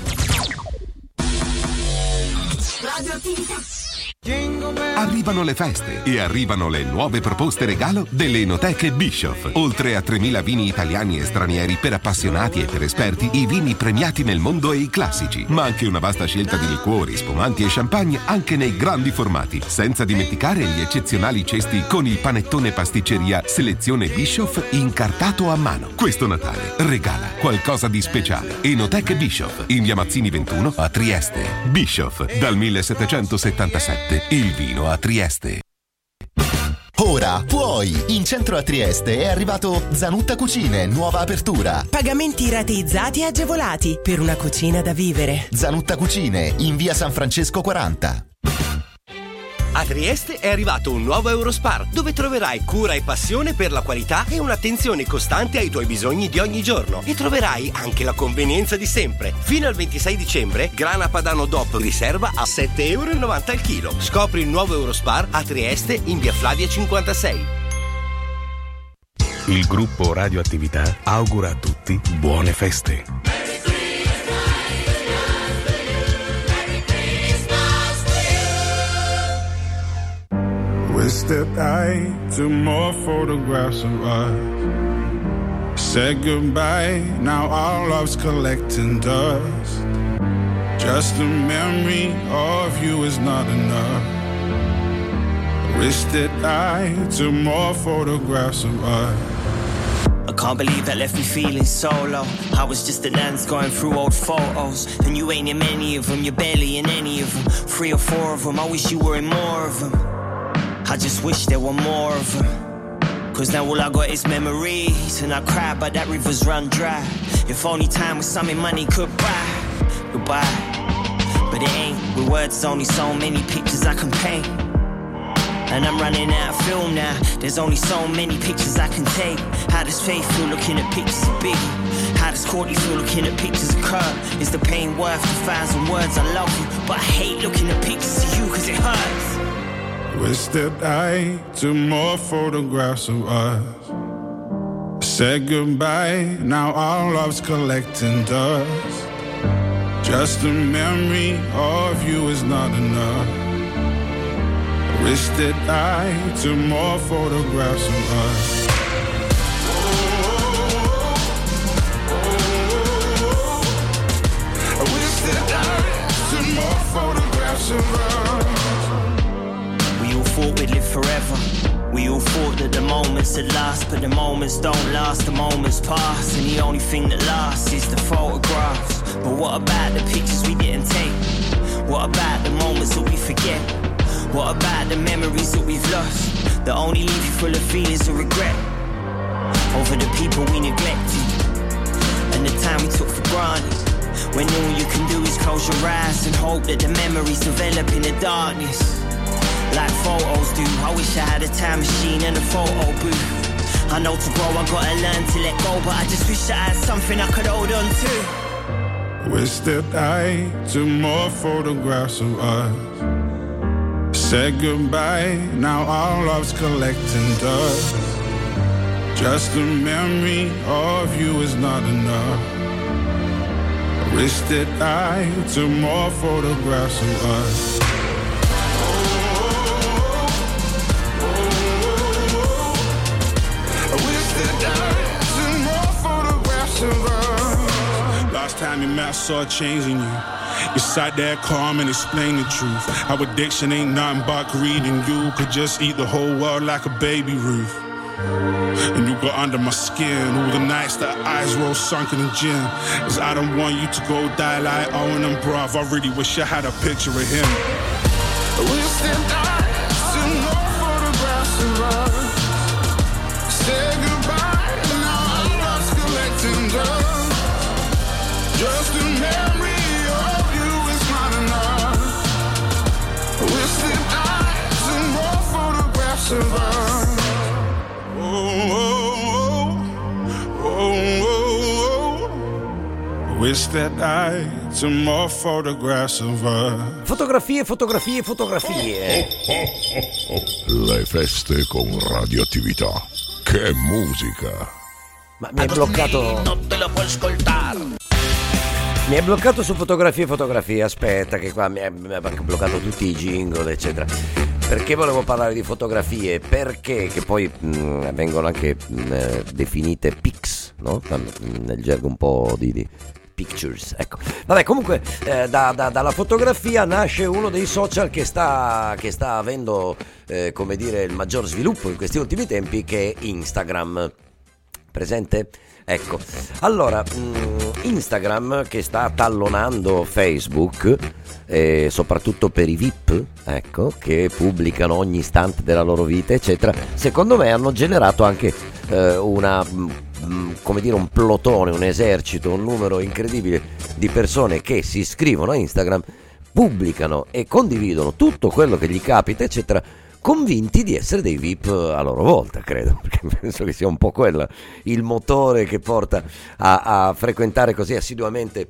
Arrivano le feste e arrivano le nuove proposte regalo delle Enoteche Bischoff. Oltre a 3.000 vini italiani e stranieri per appassionati e per esperti, i vini premiati nel mondo e i classici, ma anche una vasta scelta di liquori, spumanti e champagne anche nei grandi formati, senza dimenticare gli eccezionali cesti con il panettone pasticceria selezione Bischoff incartato a mano. Questo Natale regala qualcosa di speciale. Enoteche Bischoff, in via Mazzini 21 a Trieste. Bischoff, dal 1777, il vino a Trieste.
Ora puoi! In centro a Trieste è arrivato Zanutta Cucine, nuova apertura.
Pagamenti rateizzati e agevolati per una cucina da vivere.
Zanutta Cucine, in via San Francesco 40.
A Trieste è arrivato un nuovo Eurospar, dove troverai cura e passione per la qualità e un'attenzione costante ai tuoi bisogni di ogni giorno. E troverai anche la convenienza di sempre. Fino al 26 dicembre, grana padano DOP riserva a 7,90 euro al chilo. Scopri il nuovo Eurospar a Trieste in via Flavia 56.
Il gruppo Radioattività augura a tutti buone feste.
We stepped out to more photographs of us. Said goodbye, now our love's collecting dust. Just a memory of you is not enough. Wish that I took more photographs of us.
I can't believe that left me feeling so low. I was just an ants going through old photos. And you ain't in many of them, you're barely in any of them. Three or four of them, I wish you were in more of them. I just wish there were more of them. Cause now all I got is memories. And I cry, but that river's run dry. If only time was something money could buy. Goodbye. But it ain't. With words, only so many pictures I can paint. And I'm running out of film now. There's only so many pictures I can take. How does Faith feel looking at pictures of Biggie? How does Courtney feel looking at pictures of Kurt? Is the pain worth the thousand words? I love you, but I hate looking at pictures of you cause it hurts.
We that I to more photographs of us. Said goodbye, now our love's collecting dust. Just a memory of you is not enough. Wish that I took more photographs of us. I wish that I took more photographs of us.
Thought we'd live forever. We all thought that the moments would last, but the moments don't last, the moments pass, and the only thing that lasts is the photographs. But what about the pictures we didn't take? What about the moments that we forget? What about the memories that we've lost? That only leave you full of feelings of regret. over the people we neglected and the time we took for granted. When all you can do is close your eyes and hope that the memories develop in the darkness. Like photos do. I wish I had a time machine and a photo booth. I know to grow, I gotta learn to let go, but I just wish I had something I could hold on to.
Wish that I took more photographs of us. Said goodbye, now all our love's collecting dust. Just a memory of you is not enough. Wish that I took more photographs of us. Time you met, I saw a change you. You sat there calm and explained the truth. How addiction ain't nothing but greed, and you could just eat the whole world like a baby Ruth. And you got under my skin. All the nights that eyes roll sunk in gym. Cause I don't want you to go die like Owen and bruv. I really wish I had a picture of him. I wish that
Fotografie, fotografie, fotografie.
Le feste con radioattività. Che musica!
Ma mi hai bloccato.
Non te lo puoi ascoltare.
Mi hai bloccato su fotografie, fotografie. Aspetta, che qua mi ha bloccato tutti i jingle, eccetera. Perché volevo parlare di fotografie? Perché che poi mh, vengono anche mh, eh, definite pics, no? Mh, Nel gergo un po' di, di pictures, ecco. Vabbè, comunque eh, da- da- dalla fotografia nasce uno dei social che sta, che sta avendo, eh, come dire, il maggior sviluppo in questi ultimi tempi, che è Instagram. Presente? Ecco, allora, mh, Instagram che sta tallonando Facebook, eh, soprattutto per i VIP, ecco, che pubblicano ogni istante della loro vita, eccetera, secondo me hanno generato anche eh, una, mh, come dire, un plotone, un esercito, un numero incredibile di persone che si iscrivono a Instagram, pubblicano e condividono tutto quello che gli capita, eccetera, convinti di essere dei VIP a loro volta, credo, perché penso che sia un po' quello il motore che porta a, a frequentare così assiduamente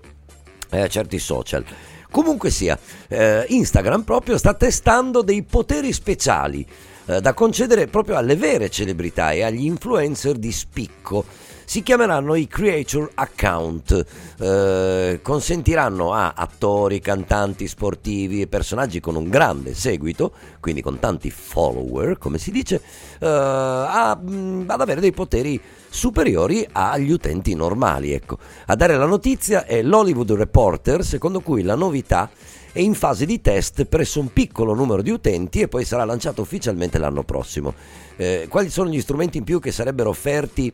eh, certi social. Comunque sia, eh, Instagram proprio sta testando dei poteri speciali eh, da concedere proprio alle vere celebrità e agli influencer di spicco. Si chiameranno i Creator Account, eh, consentiranno a attori, cantanti, sportivi e personaggi con un grande seguito, quindi con tanti follower, come si dice, eh, a- mh, ad avere dei poteri superiori agli utenti normali. Ecco. A dare la notizia è l'Hollywood Reporter, secondo cui la novità è in fase di test presso un piccolo numero di utenti e poi sarà lanciato ufficialmente l'anno prossimo. Eh, quali sono gli strumenti in più che sarebbero offerti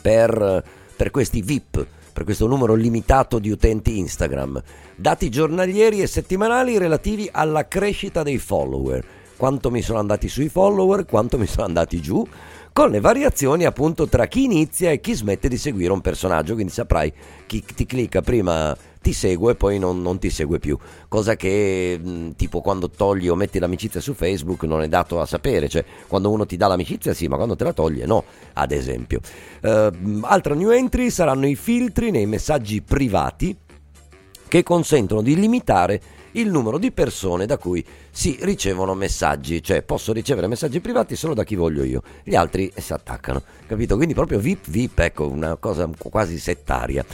per, per questi VIP? Per questo numero limitato di utenti Instagram, dati giornalieri e settimanali relativi alla crescita dei follower, quanto mi sono andati sui follower, quanto mi sono andati giù, con le variazioni appunto tra chi inizia e chi smette di seguire un personaggio, quindi saprai chi ti clicca prima ti segue e poi non, non ti segue più, cosa che mh, tipo quando togli o metti l'amicizia su Facebook non è dato a sapere, cioè quando uno ti dà l'amicizia sì, ma quando te la toglie no, ad esempio. Eh, mh, altra new entry saranno i filtri nei messaggi privati che consentono di limitare il numero di persone da cui si ricevono messaggi, cioè posso ricevere messaggi privati solo da chi voglio io, gli altri si attaccano, capito? Quindi proprio VIP VIP, ecco, una cosa quasi settaria.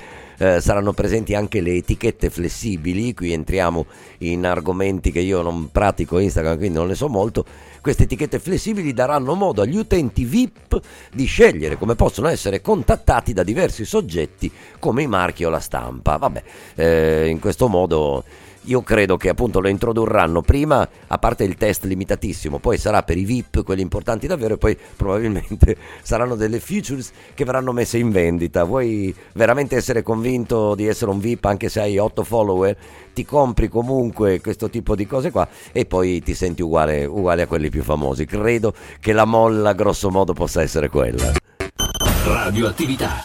Eh, saranno presenti anche le etichette flessibili, qui entriamo in argomenti che io non pratico Instagram, quindi non ne so molto. Queste etichette flessibili daranno modo agli utenti VIP di scegliere come possono essere contattati da diversi soggetti come i marchi o la stampa. Vabbè, eh, in questo modo io credo che appunto lo introdurranno prima, a parte il test limitatissimo, poi sarà per i VIP, quelli importanti davvero, e poi probabilmente saranno delle features che verranno messe in vendita. Vuoi veramente essere convinto di essere un VIP anche se hai 8 follower? Ti compri comunque questo tipo di cose qua e poi ti senti uguale, uguale a quelli più famosi. Credo che la molla grosso modo possa essere quella.
Radioattività.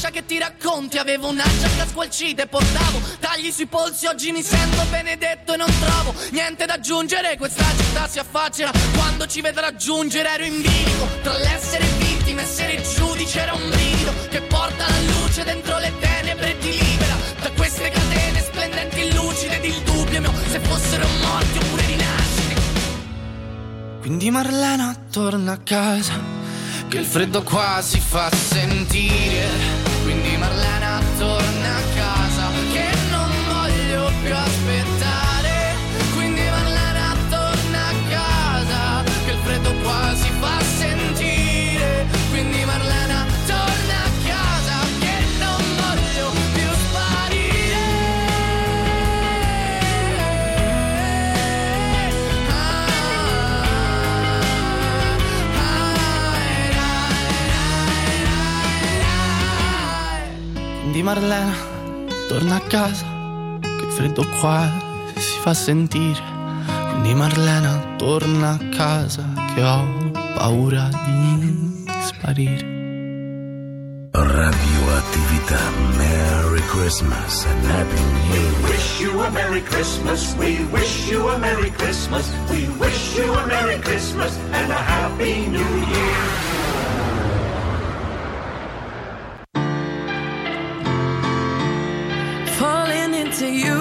lascia che ti racconti Avevo una giacca squalcita e portavo Tagli sui polsi Oggi mi sento benedetto e non trovo Niente da aggiungere Questa città si affaccia Quando ci vedrà giungere ero in bilico Tra l'essere vittima e essere giudice Era un brivido Che porta la luce dentro le tenebre e ti libera Da queste catene splendenti lucide ed il dubbio mio Se fossero morti oppure rinascite quindi Marlena torna a casa, che il freddo qua si fa sentire. Quindi Marlena torna a casa, che non voglio più aspettare. Quindi Marlena torna a casa, che freddo qua si fa sentire. Quindi Marlena torna a casa, che ho paura di sparire.
Radioattività. Merry Christmas and Happy New Year.
Wish you a Merry Christmas. We wish you a Merry Christmas. We wish you a Merry Christmas and a Happy New Year.
to you.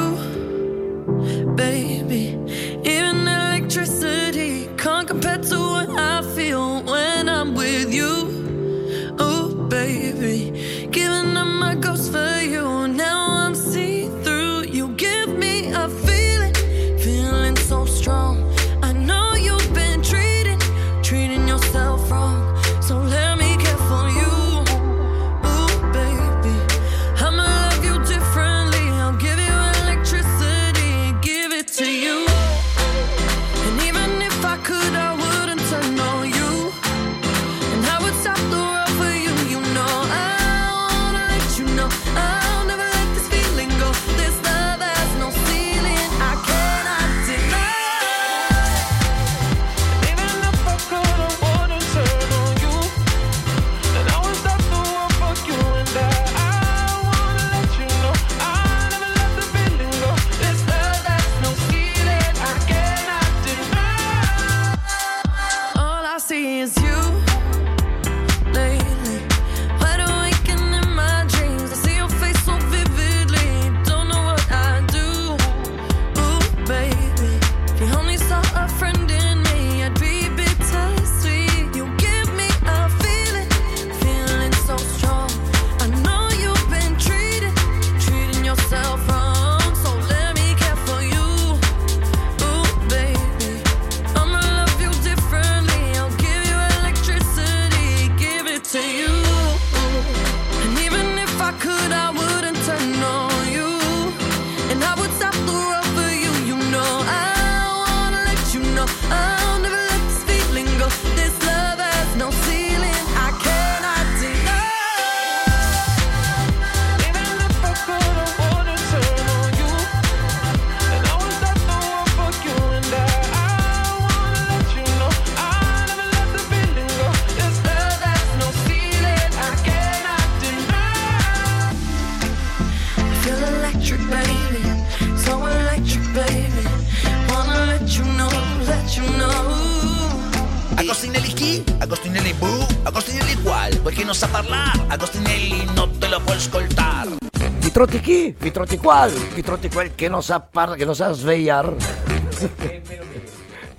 Chi?
Vitrotti qual? Vitrotti quel che non sa parlare, che non sa svegliare.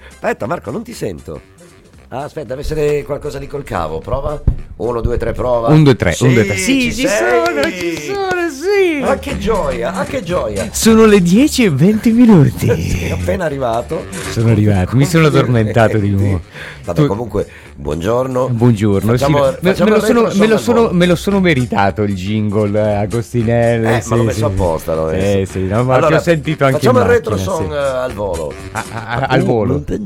Aspetta Marco, non ti sento. Ah, aspetta, deve essere qualcosa di col cavo. Prova. Uno, due, tre, prova.
Un, due, tre,
Sì,
un, due, tre. Sì, ci
sei.
sono, ci sono, sì.
Ah, che gioia, ah, che gioia.
Sono le 10 e 20 minuti.
È appena arrivato.
Sono arrivato, mi sono addormentato di nuovo.
Vabbè, comunque, buongiorno.
Buongiorno, sì,
Facciamo-
me-
facciamo
lo sono, me lo sono-
al
me lo sono meritato il jingle eh, Agostinelli.
Eh,
sì,
ma l'ho messo
sì,
apposta, l'ho messo.
Eh, sì, no, ma
Allora,
ti ho sentito anche
Facciamo il retro song
sì.
eh, al volo.
Ah, al volo.
Che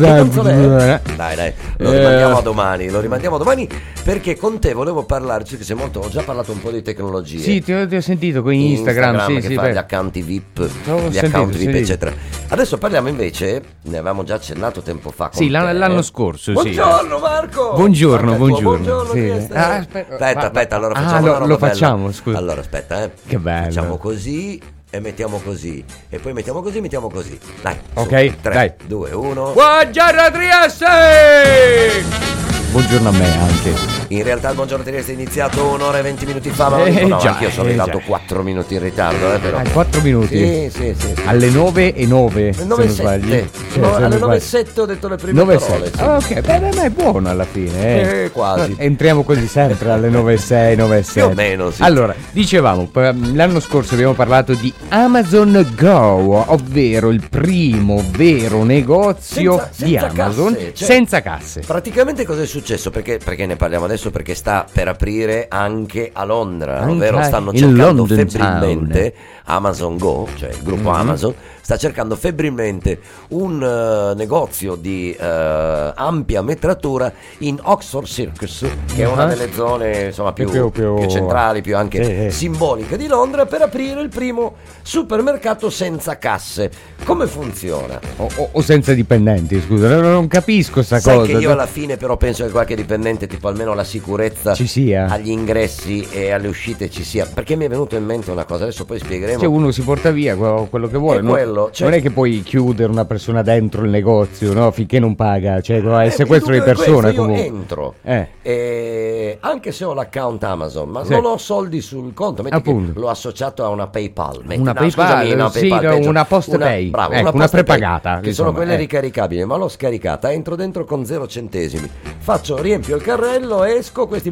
canzone è? Dai, dai, lo
Eh.
rimandiamo a domani, lo rimandiamo a domani perché con te volevo parlarci, che sei molto, ho già parlato un po' di tecnologie.
Sì, ti ho, ti ho sentito con Instagram, sì,
che
sì,
fa
beh.
gli account VIP, gli
sentito,
account VIP, eccetera. Adesso parliamo invece, ne avevamo già accennato tempo fa.
Sì, l'anno, l'anno scorso, sì.
Buongiorno Marco!
Buongiorno, buongiorno.
buongiorno,
sì. Ah, aspetta,
aspetta, aspetta, allora
ah,
facciamo
lo-
roba
lo
bella.
facciamo, scusa.
Allora, aspetta, eh.
Che bello.
Facciamo così e mettiamo così e poi mettiamo così e mettiamo così. Dai.
Ok,
3,
dai.
2, 1.
Buongiorno Trieste! Buongiorno a me anche.
In realtà il buongiorno Trieste è iniziato un'ora e 20 minuti fa, ma
Eh,
dico, no,
già,
anch'io sono
eh,
arrivato
già.
4 minuti in ritardo, eh, però.
Ah, 4 minuti?
Sì, sì, sì. sì.
Alle 9 e 9, se
9
non sbagli. Sì,
No,
se
alle 9
sbagli.
7 ho detto le prime
9
parole.
7.
sì.
Ah, ok, beh, beh, ma è buono alla fine. Eh.
Eh, quasi.
Entriamo così sempre alle 9 6, 9 7.
Più o meno, sì.
Allora, dicevamo, l'anno scorso abbiamo parlato di Amazon Go, ovvero il primo vero negozio
Senza-
di
senza
Amazon
casse, cioè-
senza casse.
Praticamente cosa è successo? Perché, perché ne parliamo adesso? Perché sta per aprire anche a Londra,
Anche
ovvero stanno cercando febbrilmente Amazon Go, cioè il gruppo
Mhm.
Amazon, sta cercando febbrilmente un eh, negozio di eh, ampia metratura in Oxford Circus, che è una
Ah.
delle zone insomma, più,
Più- più-
più centrali, più anche
Sì, sì.
simboliche di Londra, per aprire il primo supermercato senza casse. Come funziona?
O, o- o senza dipendenti, scusa, non, non capisco sta
Sai
cosa.
che io alla fine però penso che qualche dipendente tipo almeno la sicurezza
Ci sia.
agli ingressi e alle uscite ci sia perché mi è venuto in mente una cosa adesso poi spiegheremo
Cioè uno si porta via quello, quello che vuole. Non-
quello, cioè-
Non è che puoi chiudere una persona dentro il negozio, no? Finché non paga. Cioè, è
Eh,
sequestro
il
di
è
persona
questo,
comunque.
io entro
Eh.
e anche se ho l'account Amazon ma
Sì.
non ho soldi sul conto che l'ho associato a una PayPal metti,
Una
no,
PayPal,
scusami, una
sì,
PayPal,
no,
peggio.
una Postepay.
bravo,
Ecco,
una,
una prepagata,
che sono
insomma,
quelle
eh.
ricaricabili ma l'ho scaricata entro dentro con zero centesimi faccio riempio il carrello esco questi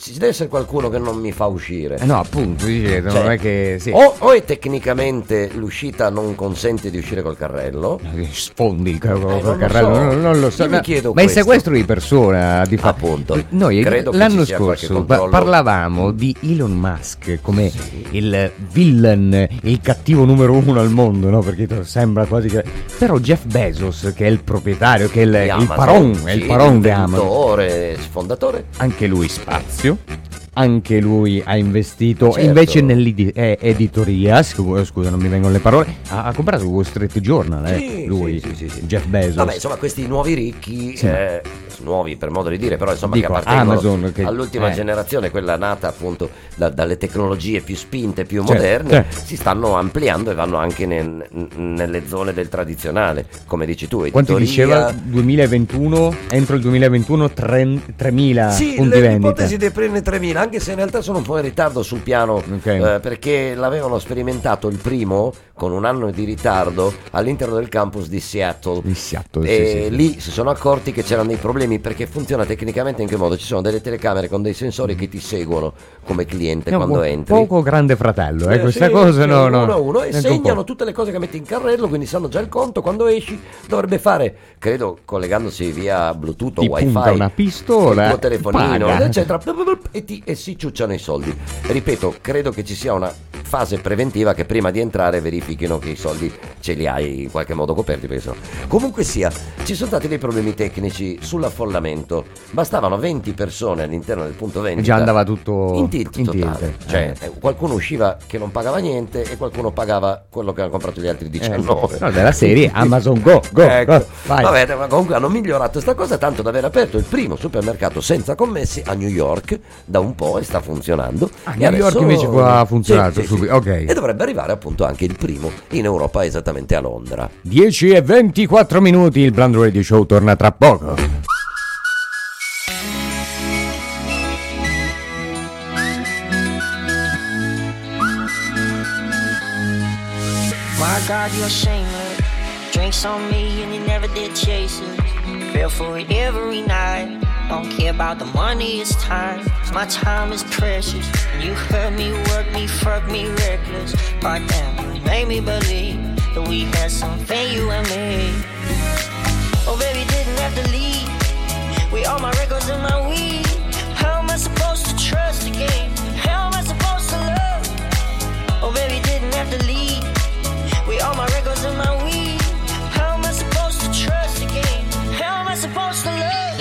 ci deve essere qualcuno che non mi fa uscire
Eh no, appunto, dice,
Cioè,
non è che. Sì.
O, o è tecnicamente l'uscita non consente di uscire col carrello.
Sfondi il, col-
Eh, non lo
carrello,
so.
non, non lo so. No,
chiedo
ma il sequestro di persona, di fatto.
Appunto.
Noi
Credo
l'anno scorso parlavamo di Elon Musk come il villain, il cattivo numero uno al mondo, no? Perché sembra quasi che. Però Jeff Bezos, che è il proprietario, che è il, il paron, è il
sì,
paron di Amazon.
fondatore.
Anche lui spazio. you. Anche lui ha investito
Certo.
invece nell'editoria. Scusa, scusa, non mi vengono le parole. Ha, ha comprato Wall Street Journal. Eh,
Sì,
lui,
sì, sì, sì, sì.
Jeff Bezos.
Vabbè, insomma, questi nuovi ricchi,
Sì,
eh, nuovi per modo di dire, però insomma
Dico,
che appartengono
Amazon, che-
all'ultima
eh.
generazione, quella nata appunto da- dalle tecnologie più spinte, più
Certo,
moderne,
certo.
si stanno ampliando e vanno anche nel- nelle zone del tradizionale, come dici tu.
Quanti
editoria.
diceva 2021? Entro il 2021 tre- 3.000
Sì,
punti vendita.
l'ipotesi dei prende 3000, anche se in realtà sono un po' in ritardo sul piano, eh, perché l'avevano sperimentato il primo con un anno di ritardo all'interno del campus di Seattle.
Di Seattle,
e
sì, sì.
lì si sono accorti che c'erano dei problemi perché funziona tecnicamente in che modo? Ci sono delle telecamere con dei sensori che ti seguono come cliente
No,
quando
po-
entri.
Poco grande fratello, eh,
Eh,
questa
sì,
cosa
sì,
no,
uno
no.
a uno e segnano tutte le cose che metti in carrello, quindi sanno già il conto. Quando esci dovrebbe fare, credo, collegandosi via Bluetooth o
Ti
wifi,
una pistola,
il tuo telefonino,
paga.
eccetera, e, ti- e si ciucciano i soldi. Ripeto, credo che ci sia una fase preventiva che prima di entrare verifichino che i soldi ce li hai in qualche modo coperti. Sennò- Comunque sia, ci sono stati dei problemi tecnici sull'affollamento. Bastavano 20 persone all'interno del punto vendita.
Già andava tutto
in tilt
in tilt,
Cioè,
eh.
eh, qualcuno usciva che non pagava niente e qualcuno pagava quello che hanno comprato gli altri 19.
Eh, no, della serie Amazon Go, go,
Ecco.
go.
Vabbè, ma comunque hanno migliorato sta cosa tanto da aver aperto il primo supermercato senza commessi a New York da un po' e sta funzionando.
A
E
New York invece qua ha funzionato
Sì, sì, sì,
subito, ok.
E dovrebbe arrivare appunto anche il primo in Europa, esattamente a Londra.
10 e 24 minuti, il Blind Radio Show torna tra poco.
My God, you're shameless. Drinks on me and you never did chase it. Feel for it every night. Don't care about the money, it's time. my time is precious. You hurt me, work me, fuck me reckless. But damn, you made me believe that we had something, you and me. Oh, baby, didn't have to leave. We all my records and my weed. How am I supposed to trust again? How am I supposed to love? Oh, baby, didn't have to leave. We all my records and my weed. How am I supposed to trust again? How am I supposed to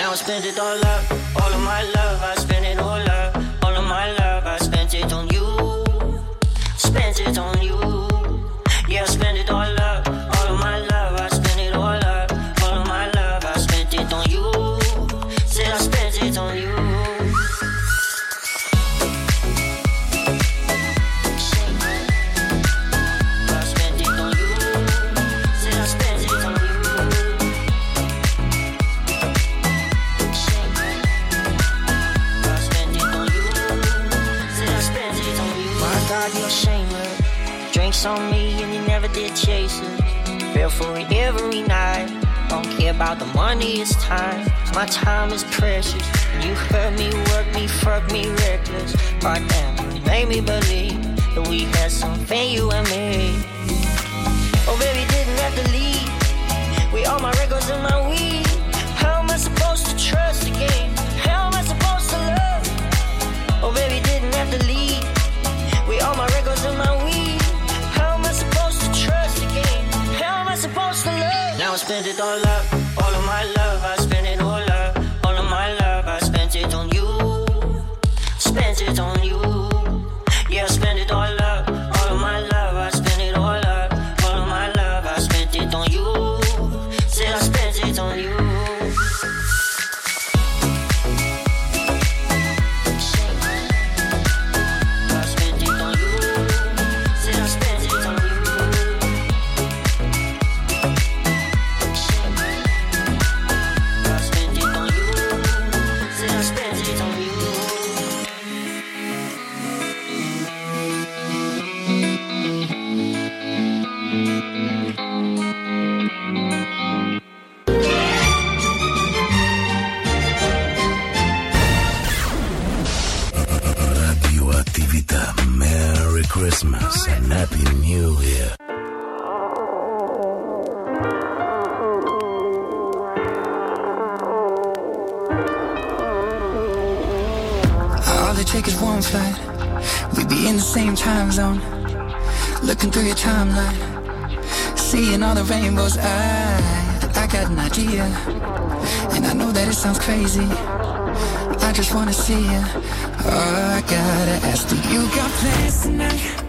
I spent it all up, all of my love. I Drinks on me and you never did chase it. Feel for it every night. Don't care about the money, it's time. my time is precious. You hurt me, work me, fuck me reckless. But damn, you made me believe that we had something, you and me. Oh, baby, didn't have to leave. We all my records and my weed. How am I supposed to trust again? How am I supposed to love? Oh, baby, didn't have to leave. We all my records and my weed. I spent it all up, all of my love. I spent it all up, all of my love. I spent it on you, spent it on you.
Looking through your timeline. Seeing all the rainbows. I, I got an idea. And I know that it sounds crazy. I just wanna see you. Oh, I gotta ask, do you got plans tonight?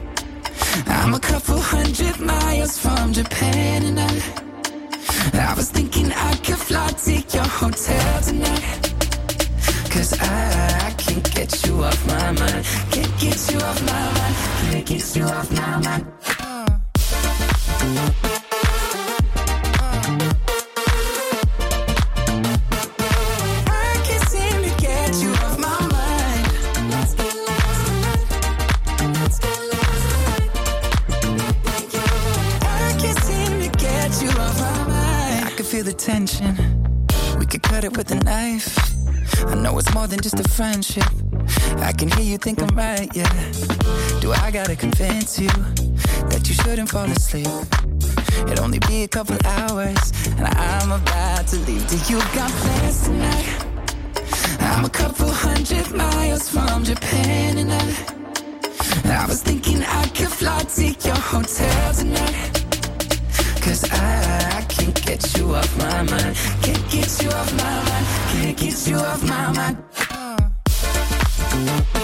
I'm a couple hundred miles from Japan and I, I was thinking I could fly to your hotel tonight. Cause I, I can't get you off my mind. Can't get you off my mind. Can't get you off my mind. Than just a friendship. I can hear you think I'm right, yeah. Do I gotta convince you that you shouldn't fall asleep? It'll only be a couple hours, and I'm about to leave. Do you got plans tonight? I'm a couple hundred miles from Japan, and I, I was thinking I could fly to your hotel tonight. Cause I, I can't get you off my mind. Can't get you off my mind. Can't get you off my mind. I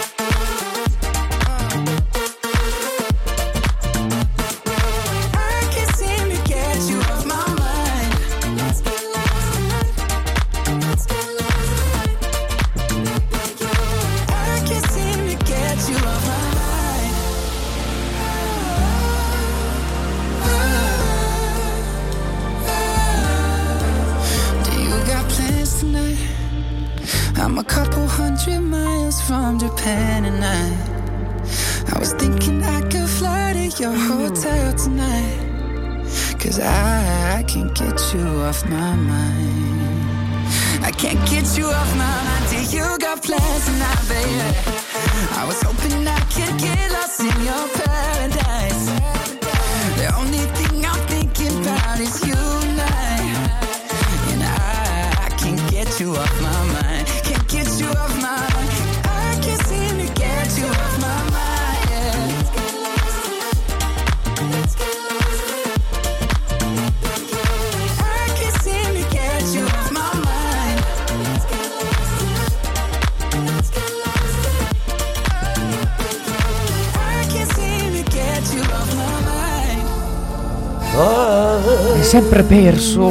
È sempre perso.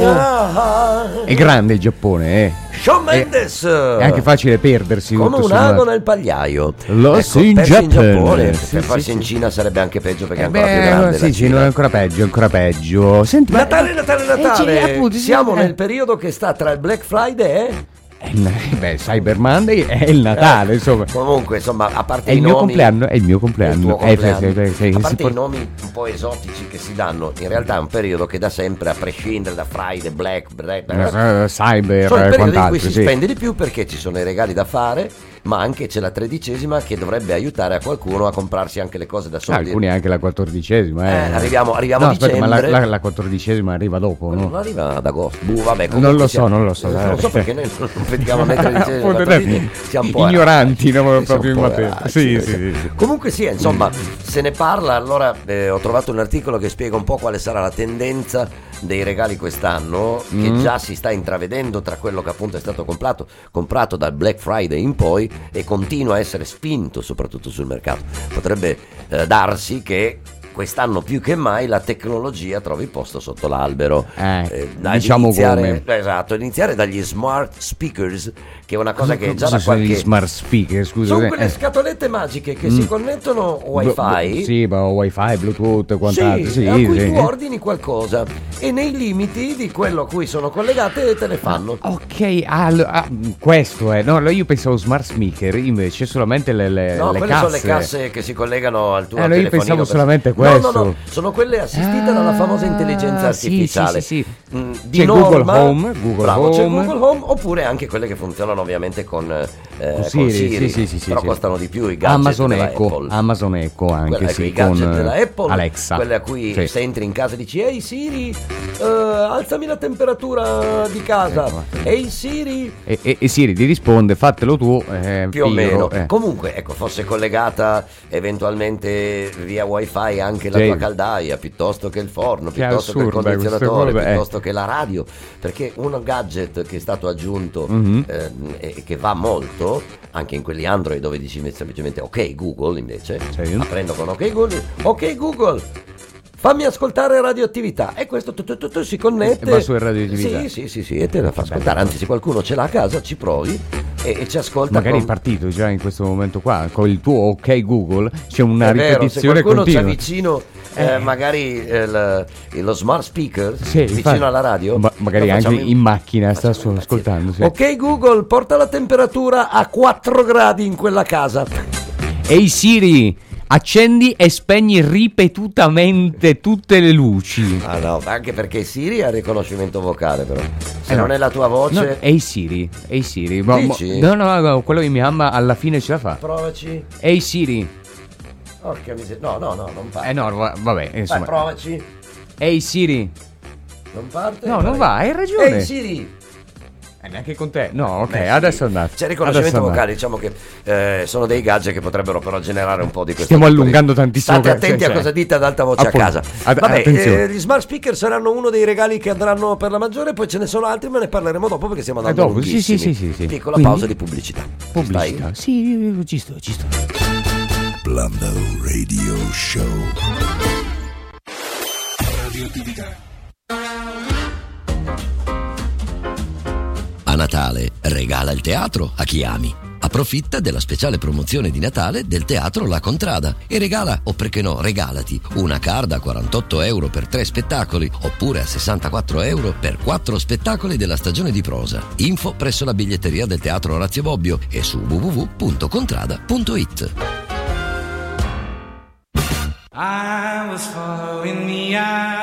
È grande il Giappone, eh.
Shawn
È-
Mendes!
È anche facile perdersi.
Come un ago nel pagliaio.
Lost
ecco,
in Japan.
Giappone.
Sì,
per
sì,
farsi
sì.
in Cina sarebbe anche peggio perché è
Eh
ancora più
beh,
grande
sì,
Cina.
è ancora peggio, è ancora peggio. Senti, ma-
Natale, Natale,
Eh,
Natale.
appunto,
Siamo nel periodo che sta tra il Black Friday e...
Eh, Beh, Cyber Monday è il Natale, insomma.
Comunque, insomma, a parte
È il
i
mio
nomi...
compleanno, è il mio compleanno.
tuo
Eh,
compleanno.
sì, sì, sì,
a parte i nomi un po' esotici che si danno, in realtà è un periodo che da sempre, a prescindere da Friday, Black, Black,
Eh, Cyber
sono il periodo in cui si spende di più perché ci sono i regali da fare, ma anche c'è la tredicesima che dovrebbe aiutare a qualcuno a comprarsi anche le cose da
Ah,
soldi.
alcuni anche la quattordicesima. Eh.
Eh, arriviamo- arriviamo
no,
a
aspetta, ma la, la- la quattordicesima arriva dopo,
Non
no?
arriva ad agosto. Buh, vabbè,
Non lo so,
siamo-
non lo so.
Non lo so perché noi non vediamo né tredicesima, siamo un po'
ignoranti, no,
errati.
proprio in
Siamo
materia. Sì, sì, sì.
Comunque sì, insomma, se ne parla, allora eh, ho trovato un articolo che spiega un po' quale sarà la tendenza dei regali quest'anno, che
Mm.
già si sta intravedendo tra quello che appunto è stato comprato, comprato dal Black Friday in poi e continua a essere spinto soprattutto sul mercato. Potrebbe eh, darsi che quest'anno più che mai la tecnologia trovi posto sotto l'albero.
Eh,
ad
diciamo
iniziare,
come.
Esatto, iniziare dagli smart speakers, che è una cosa che già da qualche...
gli smart speaker, scusa?
Sono
eh,
quelle
eh.
scatolette magiche che
Mm.
si connettono wifi.
Blu- Sì, ma wifi, bluetooth, e quant'altro.
Sì,
Sì,
a cui
sì.
tu ordini qualcosa e nei limiti di quello a cui sono collegate te ne fanno.
Ok, ah, lo- ah, questo è. No, io pensavo smart speaker, invece solamente le, le,
No,
le
quelle
casse.
sono le casse che si collegano al tuo
Eh, no, io
telefonino
pensavo solamente
No, no,
questo.
no, sono quelle assistite dalla famosa intelligenza
Ah,
artificiale.
sì, sì, sì.
Mm, di
C'è Google
norma-
Home, Google
bravo, c'è
Home.
Google Home oppure anche quelle che funzionano ovviamente con, eh,
Siri,
Siri,
sì, sì, sì,
però costano di più i gadget
Amazon
della
Echo,
Apple.
Amazon Echo anche
Quella- ecco,
sì,
i gadget
con
della Apple,
Alexa.
quelle a cui se entri in casa e dici Ehi Siri, eh, alzami la temperatura di casa. Ehi Siri,
E, e- e Siri ti risponde, fatelo tu. eh,
più o meno.
eh.
Comunque, ecco, fosse collegata eventualmente via wifi anche la tua caldaia, piuttosto che il forno,
Che
piuttosto che il
assurda
condizionatore,
cosa, eh.
piuttosto che la radio. Perché un gadget che è stato aggiunto
Mhm.
eh, e che va molto, anche in quelli Android dove dici semplicemente ok Google invece, aprendo con ok Google, ok Google. Fammi ascoltare radioattività e questo tu, tu, si connette.
E va su radioattività.
Sì, sì, sì, sì, e te la fa ascoltare. Anzi, se qualcuno ce l'ha a casa, ci provi e, e ci ascolta.
Magari è
con-
partito già in questo momento qua, con il tuo ok Google, c'è una
È vero, se
ripetizione
qualcuno
continua.
c'ha vicino eh, magari eh, il- lo smart speaker
Sì,
vicino
infatti.
alla radio,
Ma- magari anche
facciamo
in macchina sta su- ascoltando. sì.
Ok Google, porta la temperatura a 4 gradi in quella casa.
Ehi Siri, accendi e spegni ripetutamente tutte le luci.
Ah no, anche perché Siri ha riconoscimento vocale però. Se
Eh, no.
non è la tua voce,
No, ehi Siri, ehi Siri. Ma- ma-
Dici?
no, no, no, quello di mia mamma alla fine ce la fa.
provaci.
Ehi Siri.
Porca miseria. No, no, no, non parte.
Eh no, va- vabbè,
Vai,
insomma.
provaci.
Ehi Siri.
Non parte?
No, non
Vai.
va, hai ragione.
Ehi Siri.
Eh, neanche con te. No, ok,
Beh, sì.
adesso è andato.
C'è riconoscimento vocale, diciamo che eh, sono dei gadget che potrebbero però generare un po' di questo.
Stiamo
tipo di-
allungando tantissimo.
State attenti
cioè,
a cosa dite ad alta voce
appunto.
a casa.
Ad-
Vabbè, eh, gli smart speaker saranno uno dei regali che andranno per la maggiore, poi ce ne sono altri, ma ne parleremo dopo perché stiamo andando
Eh, dopo, sì, sì, sì, sì, sì.
Piccola
Quindi?
pausa di pubblicità.
Pubblicità. Sì, ci sto, ci sto.
Blando Radio Show.
A Natale regala il teatro a chi ami. Approfitta della speciale promozione di Natale del Teatro La Contrada e regala, o perché no, regalati, una card a 48 euro per tre spettacoli oppure a 64 euro per quattro spettacoli della stagione di prosa. Info presso la biglietteria del Teatro Orazio Bobbio e su www.contrada.it.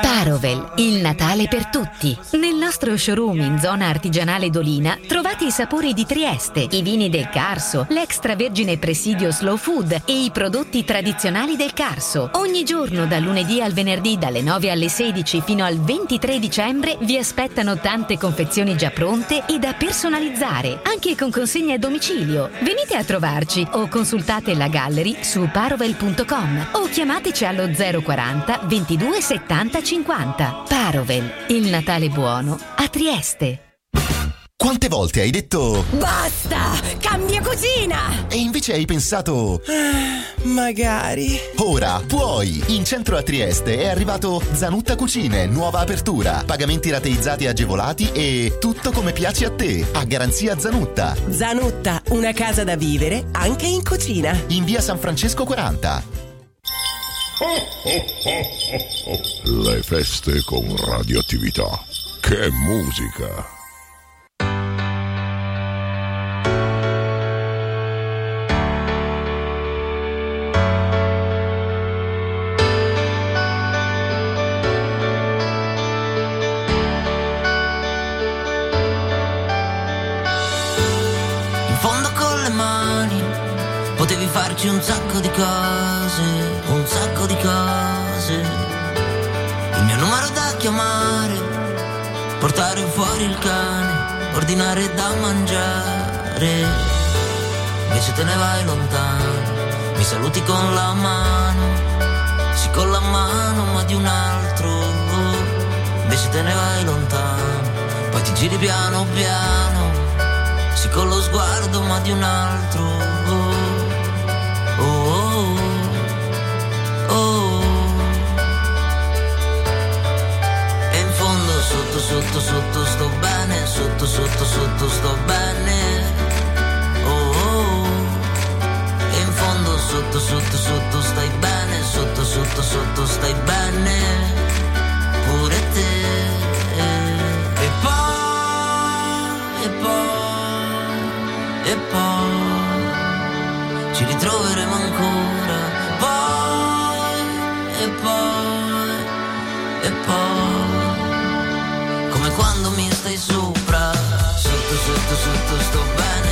Parovel, il Natale per tutti. Nel nostro showroom in zona artigianale Dolina trovate i sapori di Trieste, i vini del Carso, l'extravergine presidio Slow Food e i prodotti tradizionali del Carso. Ogni giorno dal lunedì al venerdì dalle 9 alle 16 fino al 23 dicembre vi aspettano tante confezioni già pronte e da personalizzare, anche con consegne a domicilio. Venite a trovarci o consultate la gallery su parovel.com o chiamateci allo 040 22 70 50. Parovel, il Natale buono a Trieste.
Quante volte hai detto
Basta! Cambia cucina!
e invece hai pensato
Magari.
Ora puoi! In centro a Trieste è arrivato Zanutta Cucine, nuova apertura, pagamenti rateizzati agevolati e tutto come piace a te, a garanzia Zanutta.
Zanutta, una casa da vivere anche in cucina.
In via San Francesco 40.
Le feste con radioattività. Che musica!
In fondo con le mani potevi farci un sacco di cose, chiamare, portare fuori il cane, ordinare da mangiare. Invece te ne vai lontano, mi saluti con la mano, sì con la mano ma di un altro. Invece te ne vai lontano, poi ti giri piano piano. Sì con lo sguardo ma di un altro sotto sotto sto bene Sotto sotto sotto sto bene. Oh, oh. E in fondo sotto sotto sotto stai bene Sotto sotto sotto stai bene. Pure te. E poi E poi e poi ci ritroveremo stai sopra, sotto sotto sotto sto bene,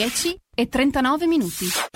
10 e 39 minuti.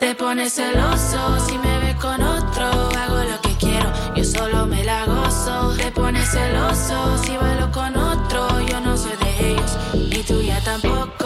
Te pones celoso si me ves con otro. Hago lo que quiero, yo solo me la gozo. Te pones celoso si bailo con otro. Yo no soy de ellos, ni tuya tampoco.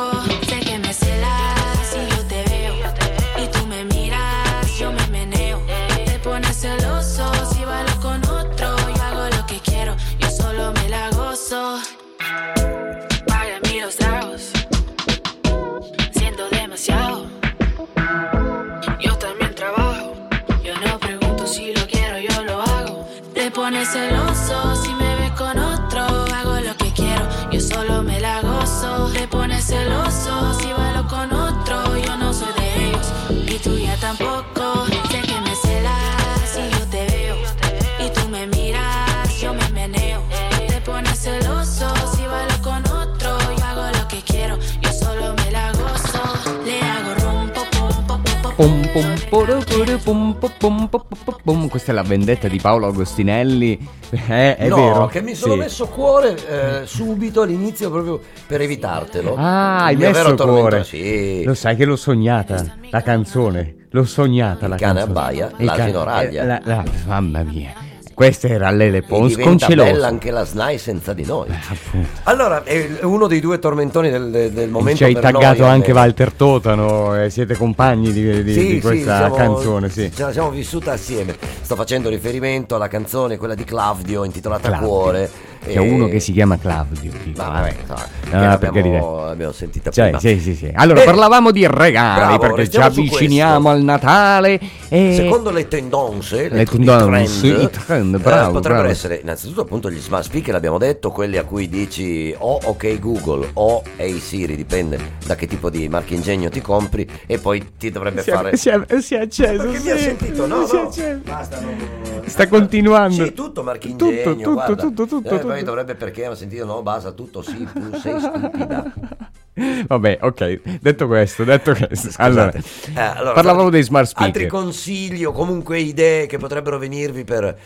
Questa è la vendetta di Paolo Agostinelli. Eh, è
no,
vero.
che mi sono
Sì.
messo cuore eh, subito all'inizio proprio per evitartelo.
Ah, hai
Il mio vero
messo cuore.
Sì.
Lo sai che l'ho sognata, la canzone. L'ho sognata la
cane
canzone.
abbaia,
Il
l'asino
cane-
raglia.
eh, la- la- mamma mia. Questa era Lele
E
Pons con
diventa
Celoso.
bella anche la SNAI senza di noi.
Eh,
Allora, è uno dei due tormentoni del, del- momento
Ci hai
per
taggato
noi,
anche
almeno.
Walter Totano, eh, siete compagni di, di-
Sì,
di
sì,
questa
siamo-
canzone, sì.
Ce la siamo vissuta assieme. Sto facendo riferimento alla canzone, quella di Claudio, intitolata
Claudio.
Cuore.
C'è uno che si chiama Claudio.
Ma
vabbè.
no,
per
l'abbiamo sentita
Cioè,
prima.
sì, sì, sì. Allora,
Eh,
parlavamo di regali
bravo,
perché ci avviciniamo al Natale e
Secondo le tendenze,
Le
i
tendenze,
trend,
i trend,
eh,
bravo,
potrebbero
bravo.
essere innanzitutto appunto gli smart speaker, l'abbiamo detto, quelli a cui dici o ok Google o hey Siri, dipende da che tipo di marchingegno ti compri e poi ti dovrebbe
si è,
fare...
si è- si è acceso.
Perché mi ha
sì.
sentito? No,
Si è
no. Basta, non-
Sta continuando.
Sì, tutto marchingegno,
Tutto, tutto,
guarda.
tutto, tutto,
Eh,
tutto.
Poi dovrebbe perché ho sentito no, basta tutto sì, tu sei stupida.
Vabbè, ok. Detto questo, detto questo. Allora,
Eh, allora,
parlavamo
altri-
dei smart
Altri
speaker.
consigli o comunque idee che potrebbero venirvi per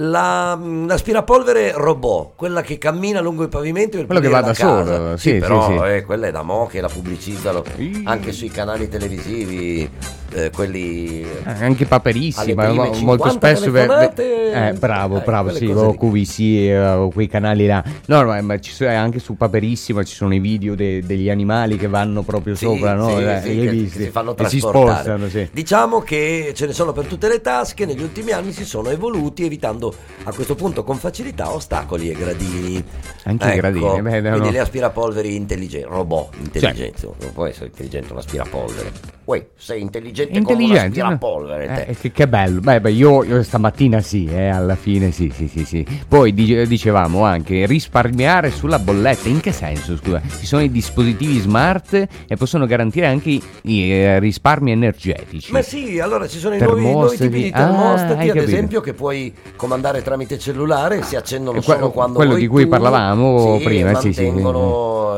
la, mm, l'aspirapolvere robot, quella che cammina lungo i pavimenti per
Quello che va da solo,
Sì,
sì,
però
sì,
eh, quella è da mo' che la pubblicizzano anche sui canali televisivi, eh, quelli
Eh, Anche paperissima, molto
50
spesso. ve- ve-
telefonate.
eh, bravo,
Eh,
bravo, sì, o. QVC eh, o quei canali là. No, no, ma ci sono anche su paperissima ci sono i video de- degli animali che vanno proprio sopra, no? Eh,
che- che si fanno
E si
trasportare.
spostano.
Diciamo che ce ne sono per tutte le tasche, negli ultimi anni si sono evoluti evitando a questo punto con facilità ostacoli e gradini.
Anche i gradini, beh, no,
quindi le aspirapolveri intelligenti, robot intelligenti, non può essere intelligente un aspirapolvere. Uè, sei intelligente,
Intelligente,
come un aspirapolvere te.
Eh, che, che bello, beh, beh, io, io stamattina sì, eh, alla fine sì, sì, sì, sì. Poi dice- dicevamo anche risparmiare sulla bolletta, in che senso scusa? Ci sono i dispositivi smart e possono garantire anche i, i, eh, risparmi energetici.
Ma sì, allora ci sono i nuovi, nuovi tipi di
Ah,
termostati,
hai
ad esempio, che puoi comandare tramite cellulare si accendono
E que-
solo quando
quello di cui
tu.
parlavamo
Sì,
prima, sì, sì,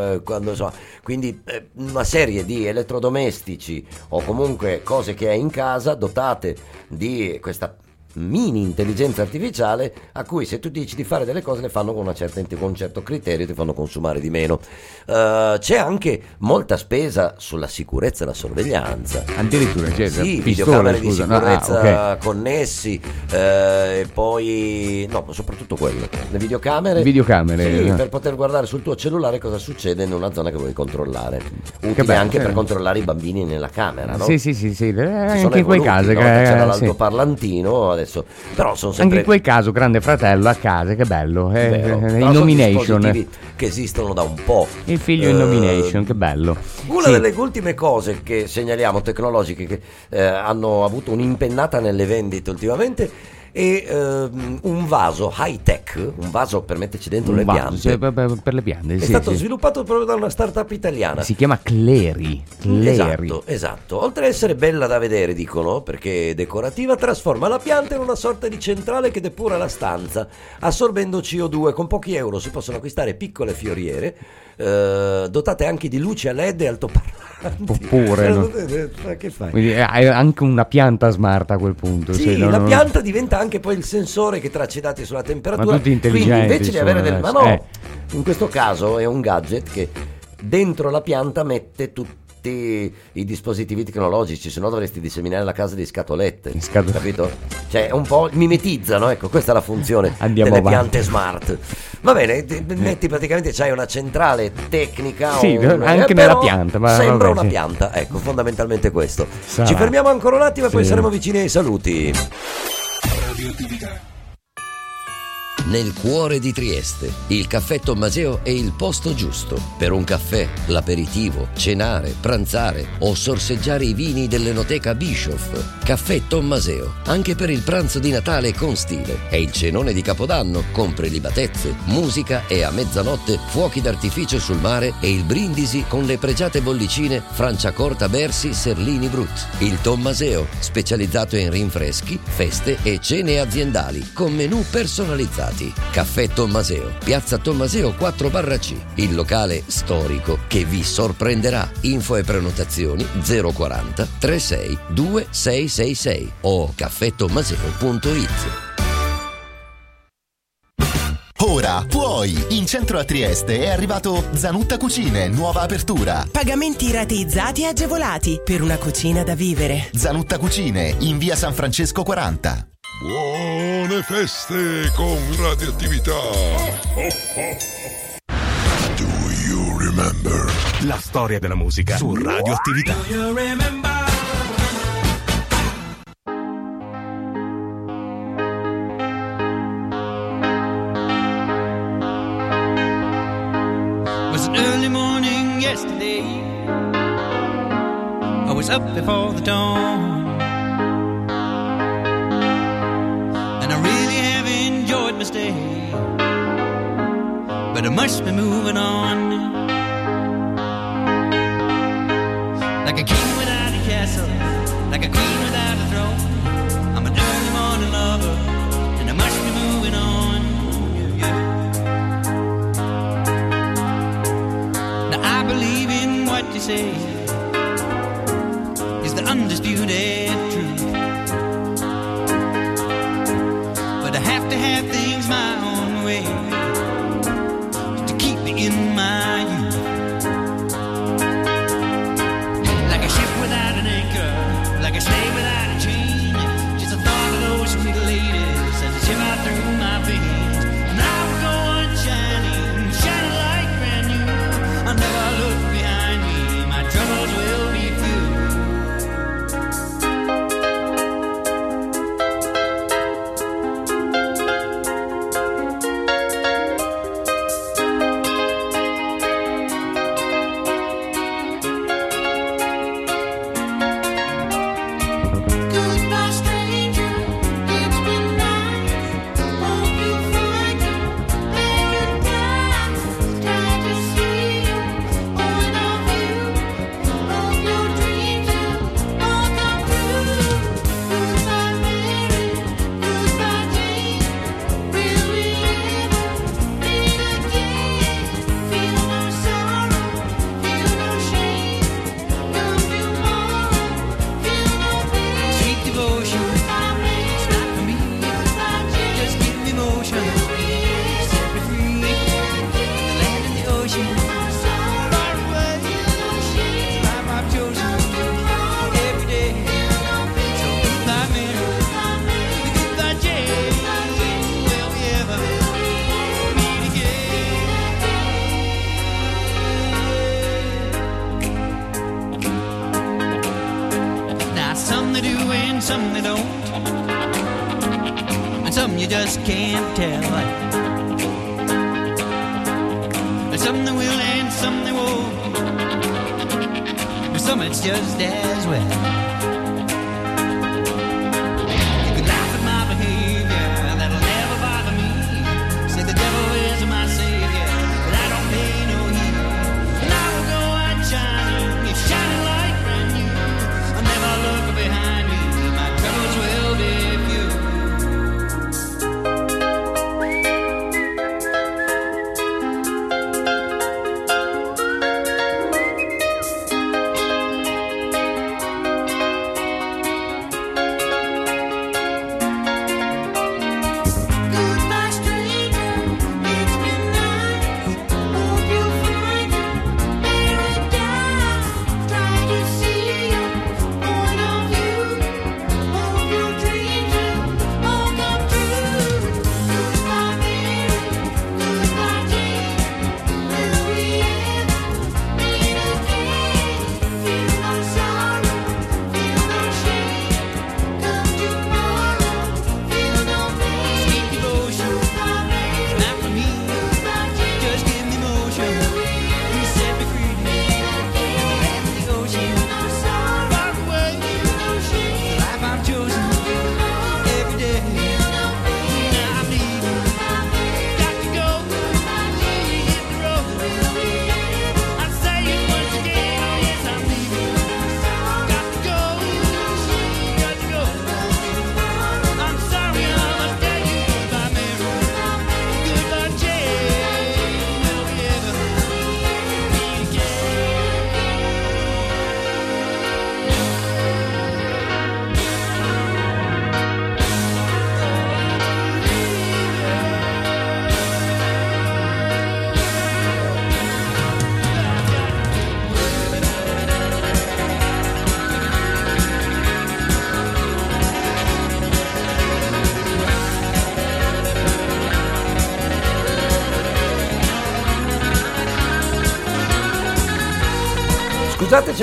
eh, quando insomma, quindi eh, una serie di elettrodomestici o comunque cose che hai in casa dotate di questa mini intelligenza artificiale a cui se tu dici di fare delle cose le fanno con, una certa, con un certo criterio, ti fanno consumare di meno. Eh, c'è anche molta spesa sulla sicurezza e la sorveglianza.
Addirittura, cioè,
Sì, videocamere di
scusa, no? Ah,
sicurezza
ok.
connessi eh, e poi no, soprattutto quello. Le videocamere.
Videocamere,
Sì,
eh.
per poter guardare sul tuo cellulare cosa succede in una zona che vuoi controllare. Utile
bello,
anche
sì.
per controllare i bambini nella camera, no?
Sì, sì, sì, sì, eh, anche in quei casi.
no?
che-
c'era
eh,
l'altoparlantino adesso, però sono
Anche
sempre
in quel caso, grande fratello a casa, che bello. eh, eh, in nomination.
che esistono da un po'.
Il figlio in
Eh,
nomination, che bello.
Una
Sì.
delle ultime cose che segnaliamo tecnologiche che eh, hanno avuto un'impennata nelle vendite ultimamente è ehm, un vaso high tech, un vaso per metterci dentro
Un
le
vaso,
piante.
cioè, per, per- per le piante,
è
sì,
stato
sì.
sviluppato proprio da una startup italiana.
Si chiama Cleri. Cleri.
Esatto, esatto. Oltre ad essere bella da vedere, dicono, perché decorativa, trasforma la pianta in una sorta di centrale che depura la stanza, assorbendo CO2. Con pochi euro si possono acquistare piccole fioriere, eh, dotate anche di luci a LED e altoparlanti.
Oppure, no?
Ma che fai?
Quindi eh, hai anche una pianta smart a quel punto.
Sì,
cioè, no,
la
no,
pianta diventa anche poi il sensore che traccia i dati sulla temperatura. Quindi invece di avere del... Ma no,
eh.
in questo caso è un gadget che dentro la pianta mette tutti i dispositivi tecnologici, se no dovresti disseminare la casa di scatolette. Capito? Cioè, un po' mimetizzano, ecco, questa è la funzione
Andiamo
delle
avanti.
piante smart. Va bene, ti- metti praticamente c'hai una centrale tecnica.
Sì,
un-
anche
eh,
nella pianta, ma
sembra
vabbè,
una
sì.
pianta, ecco, fondamentalmente questo.
Sarà.
Ci fermiamo ancora un attimo e poi
Sì.
saremo vicini ai saluti.
Nel cuore di Trieste, il caffè Tommaseo è il posto giusto per un caffè, l'aperitivo, cenare, pranzare o sorseggiare i vini dell'enoteca Bischoff. Caffè Tommaseo, anche per il pranzo di Natale con stile. E il cenone di Capodanno con prelibatezze, musica e a mezzanotte fuochi d'artificio sul mare e il brindisi con le pregiate bollicine Franciacorta Bersi Serlini Brut. Il Tommaseo, specializzato in rinfreschi, feste e cene aziendali con menù personalizzati. Caffè Tommaseo, Piazza Tommaseo 4 barra C, il locale storico che vi sorprenderà. Info e prenotazioni 040 36 2666 o caffettommaseo.it.
Ora puoi! In centro a Trieste è arrivato Zanutta Cucine, nuova apertura.
Pagamenti rateizzati e agevolati per una cucina da vivere.
Zanutta Cucine, in via San Francesco 40.
Buone feste con radioattività. Do you remember?
La storia della musica su radioattività.
was an early morning yesterday. I was up before the dawn. Stay. But I must be moving on. Like a king without a castle, like a queen without a throne. I'm an early morning lover, and I must be moving on. Yeah, yeah. Now I believe in what you say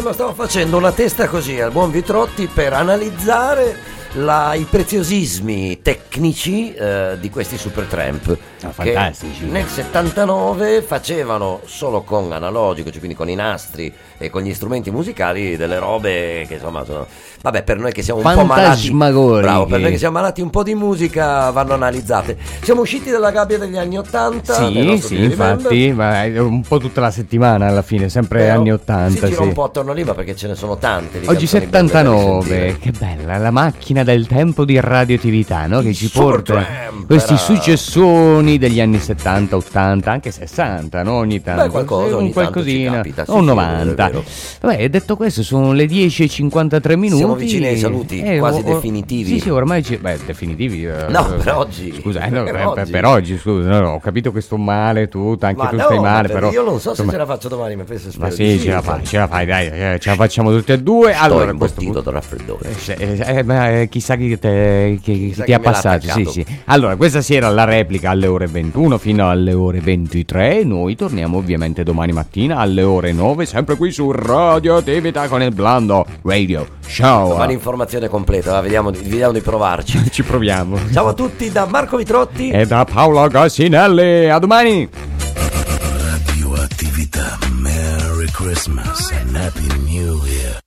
Ma stavo facendo una testa così al buon Vitrotti per analizzare la- i preziosismi tecnici eh, di questi Supertramp.
Ah,
che
fantastici.
Nel 79 facevano solo con analogico, cioè quindi con i nastri e con gli strumenti musicali, delle robe che insomma sono. Vabbè, per noi che siamo un po' malati. Bravo, per noi che siamo malati un po' di musica vanno analizzate. Siamo usciti dalla gabbia degli anni 80. nel
Sì, sì, infatti, ma un po' tutta la settimana alla fine, sempre
Però
anni
Si
80.
gira
Sì.
un po' attorno lì, ma perché ce ne sono tante.
Oggi
canzoni belle da
79,
risentire.
che bella, la macchina del tempo di radioattività, no? Che ci porta questi successoni degli anni 70, 80, anche 60, no? Ogni tanto.
Beh, qualcosa,
Sì, un qualcosina,
capita, sì,
o
sì,
90.
è vero.
Vabbè, detto questo, sono le 10.53 minuti.
Siamo vicini ai saluti, quasi definitivi.
Sì, sì, ormai ci... Beh, definitivi. eh,
No,
eh,
per oggi.
Scusa, eh, no,
Per
per,
oggi.
per oggi, scusa, no, no, ho capito che sto male, tu, anche
Ma
tu
no,
stai
ma
male,
per-
però...
Io non so
insomma,
se ce la faccio domani, ma penso spero
ma sì, ce la fai, ce la fai, dai, eh, ce la facciamo tutti e due.
Sto
allora, questo
imbottito dal raffreddore.
eh, eh, eh, eh, chissà chi, te- chi- chi
Chissà
ti ha passato. Sì, sì. Allora, questa sera la replica alle ore 21 fino alle ore 23. Noi torniamo ovviamente domani mattina alle ore 9, sempre qui su Radio Attività con il Blando Radio Show.
Domani informazione completa, va, vediamo, di- vediamo di provarci.
Ci proviamo.
Ciao a tutti da Marco Vitrotti.
E da Paolo Gassinelli. A domani.
Radioattività. Merry Christmas and Happy New Year.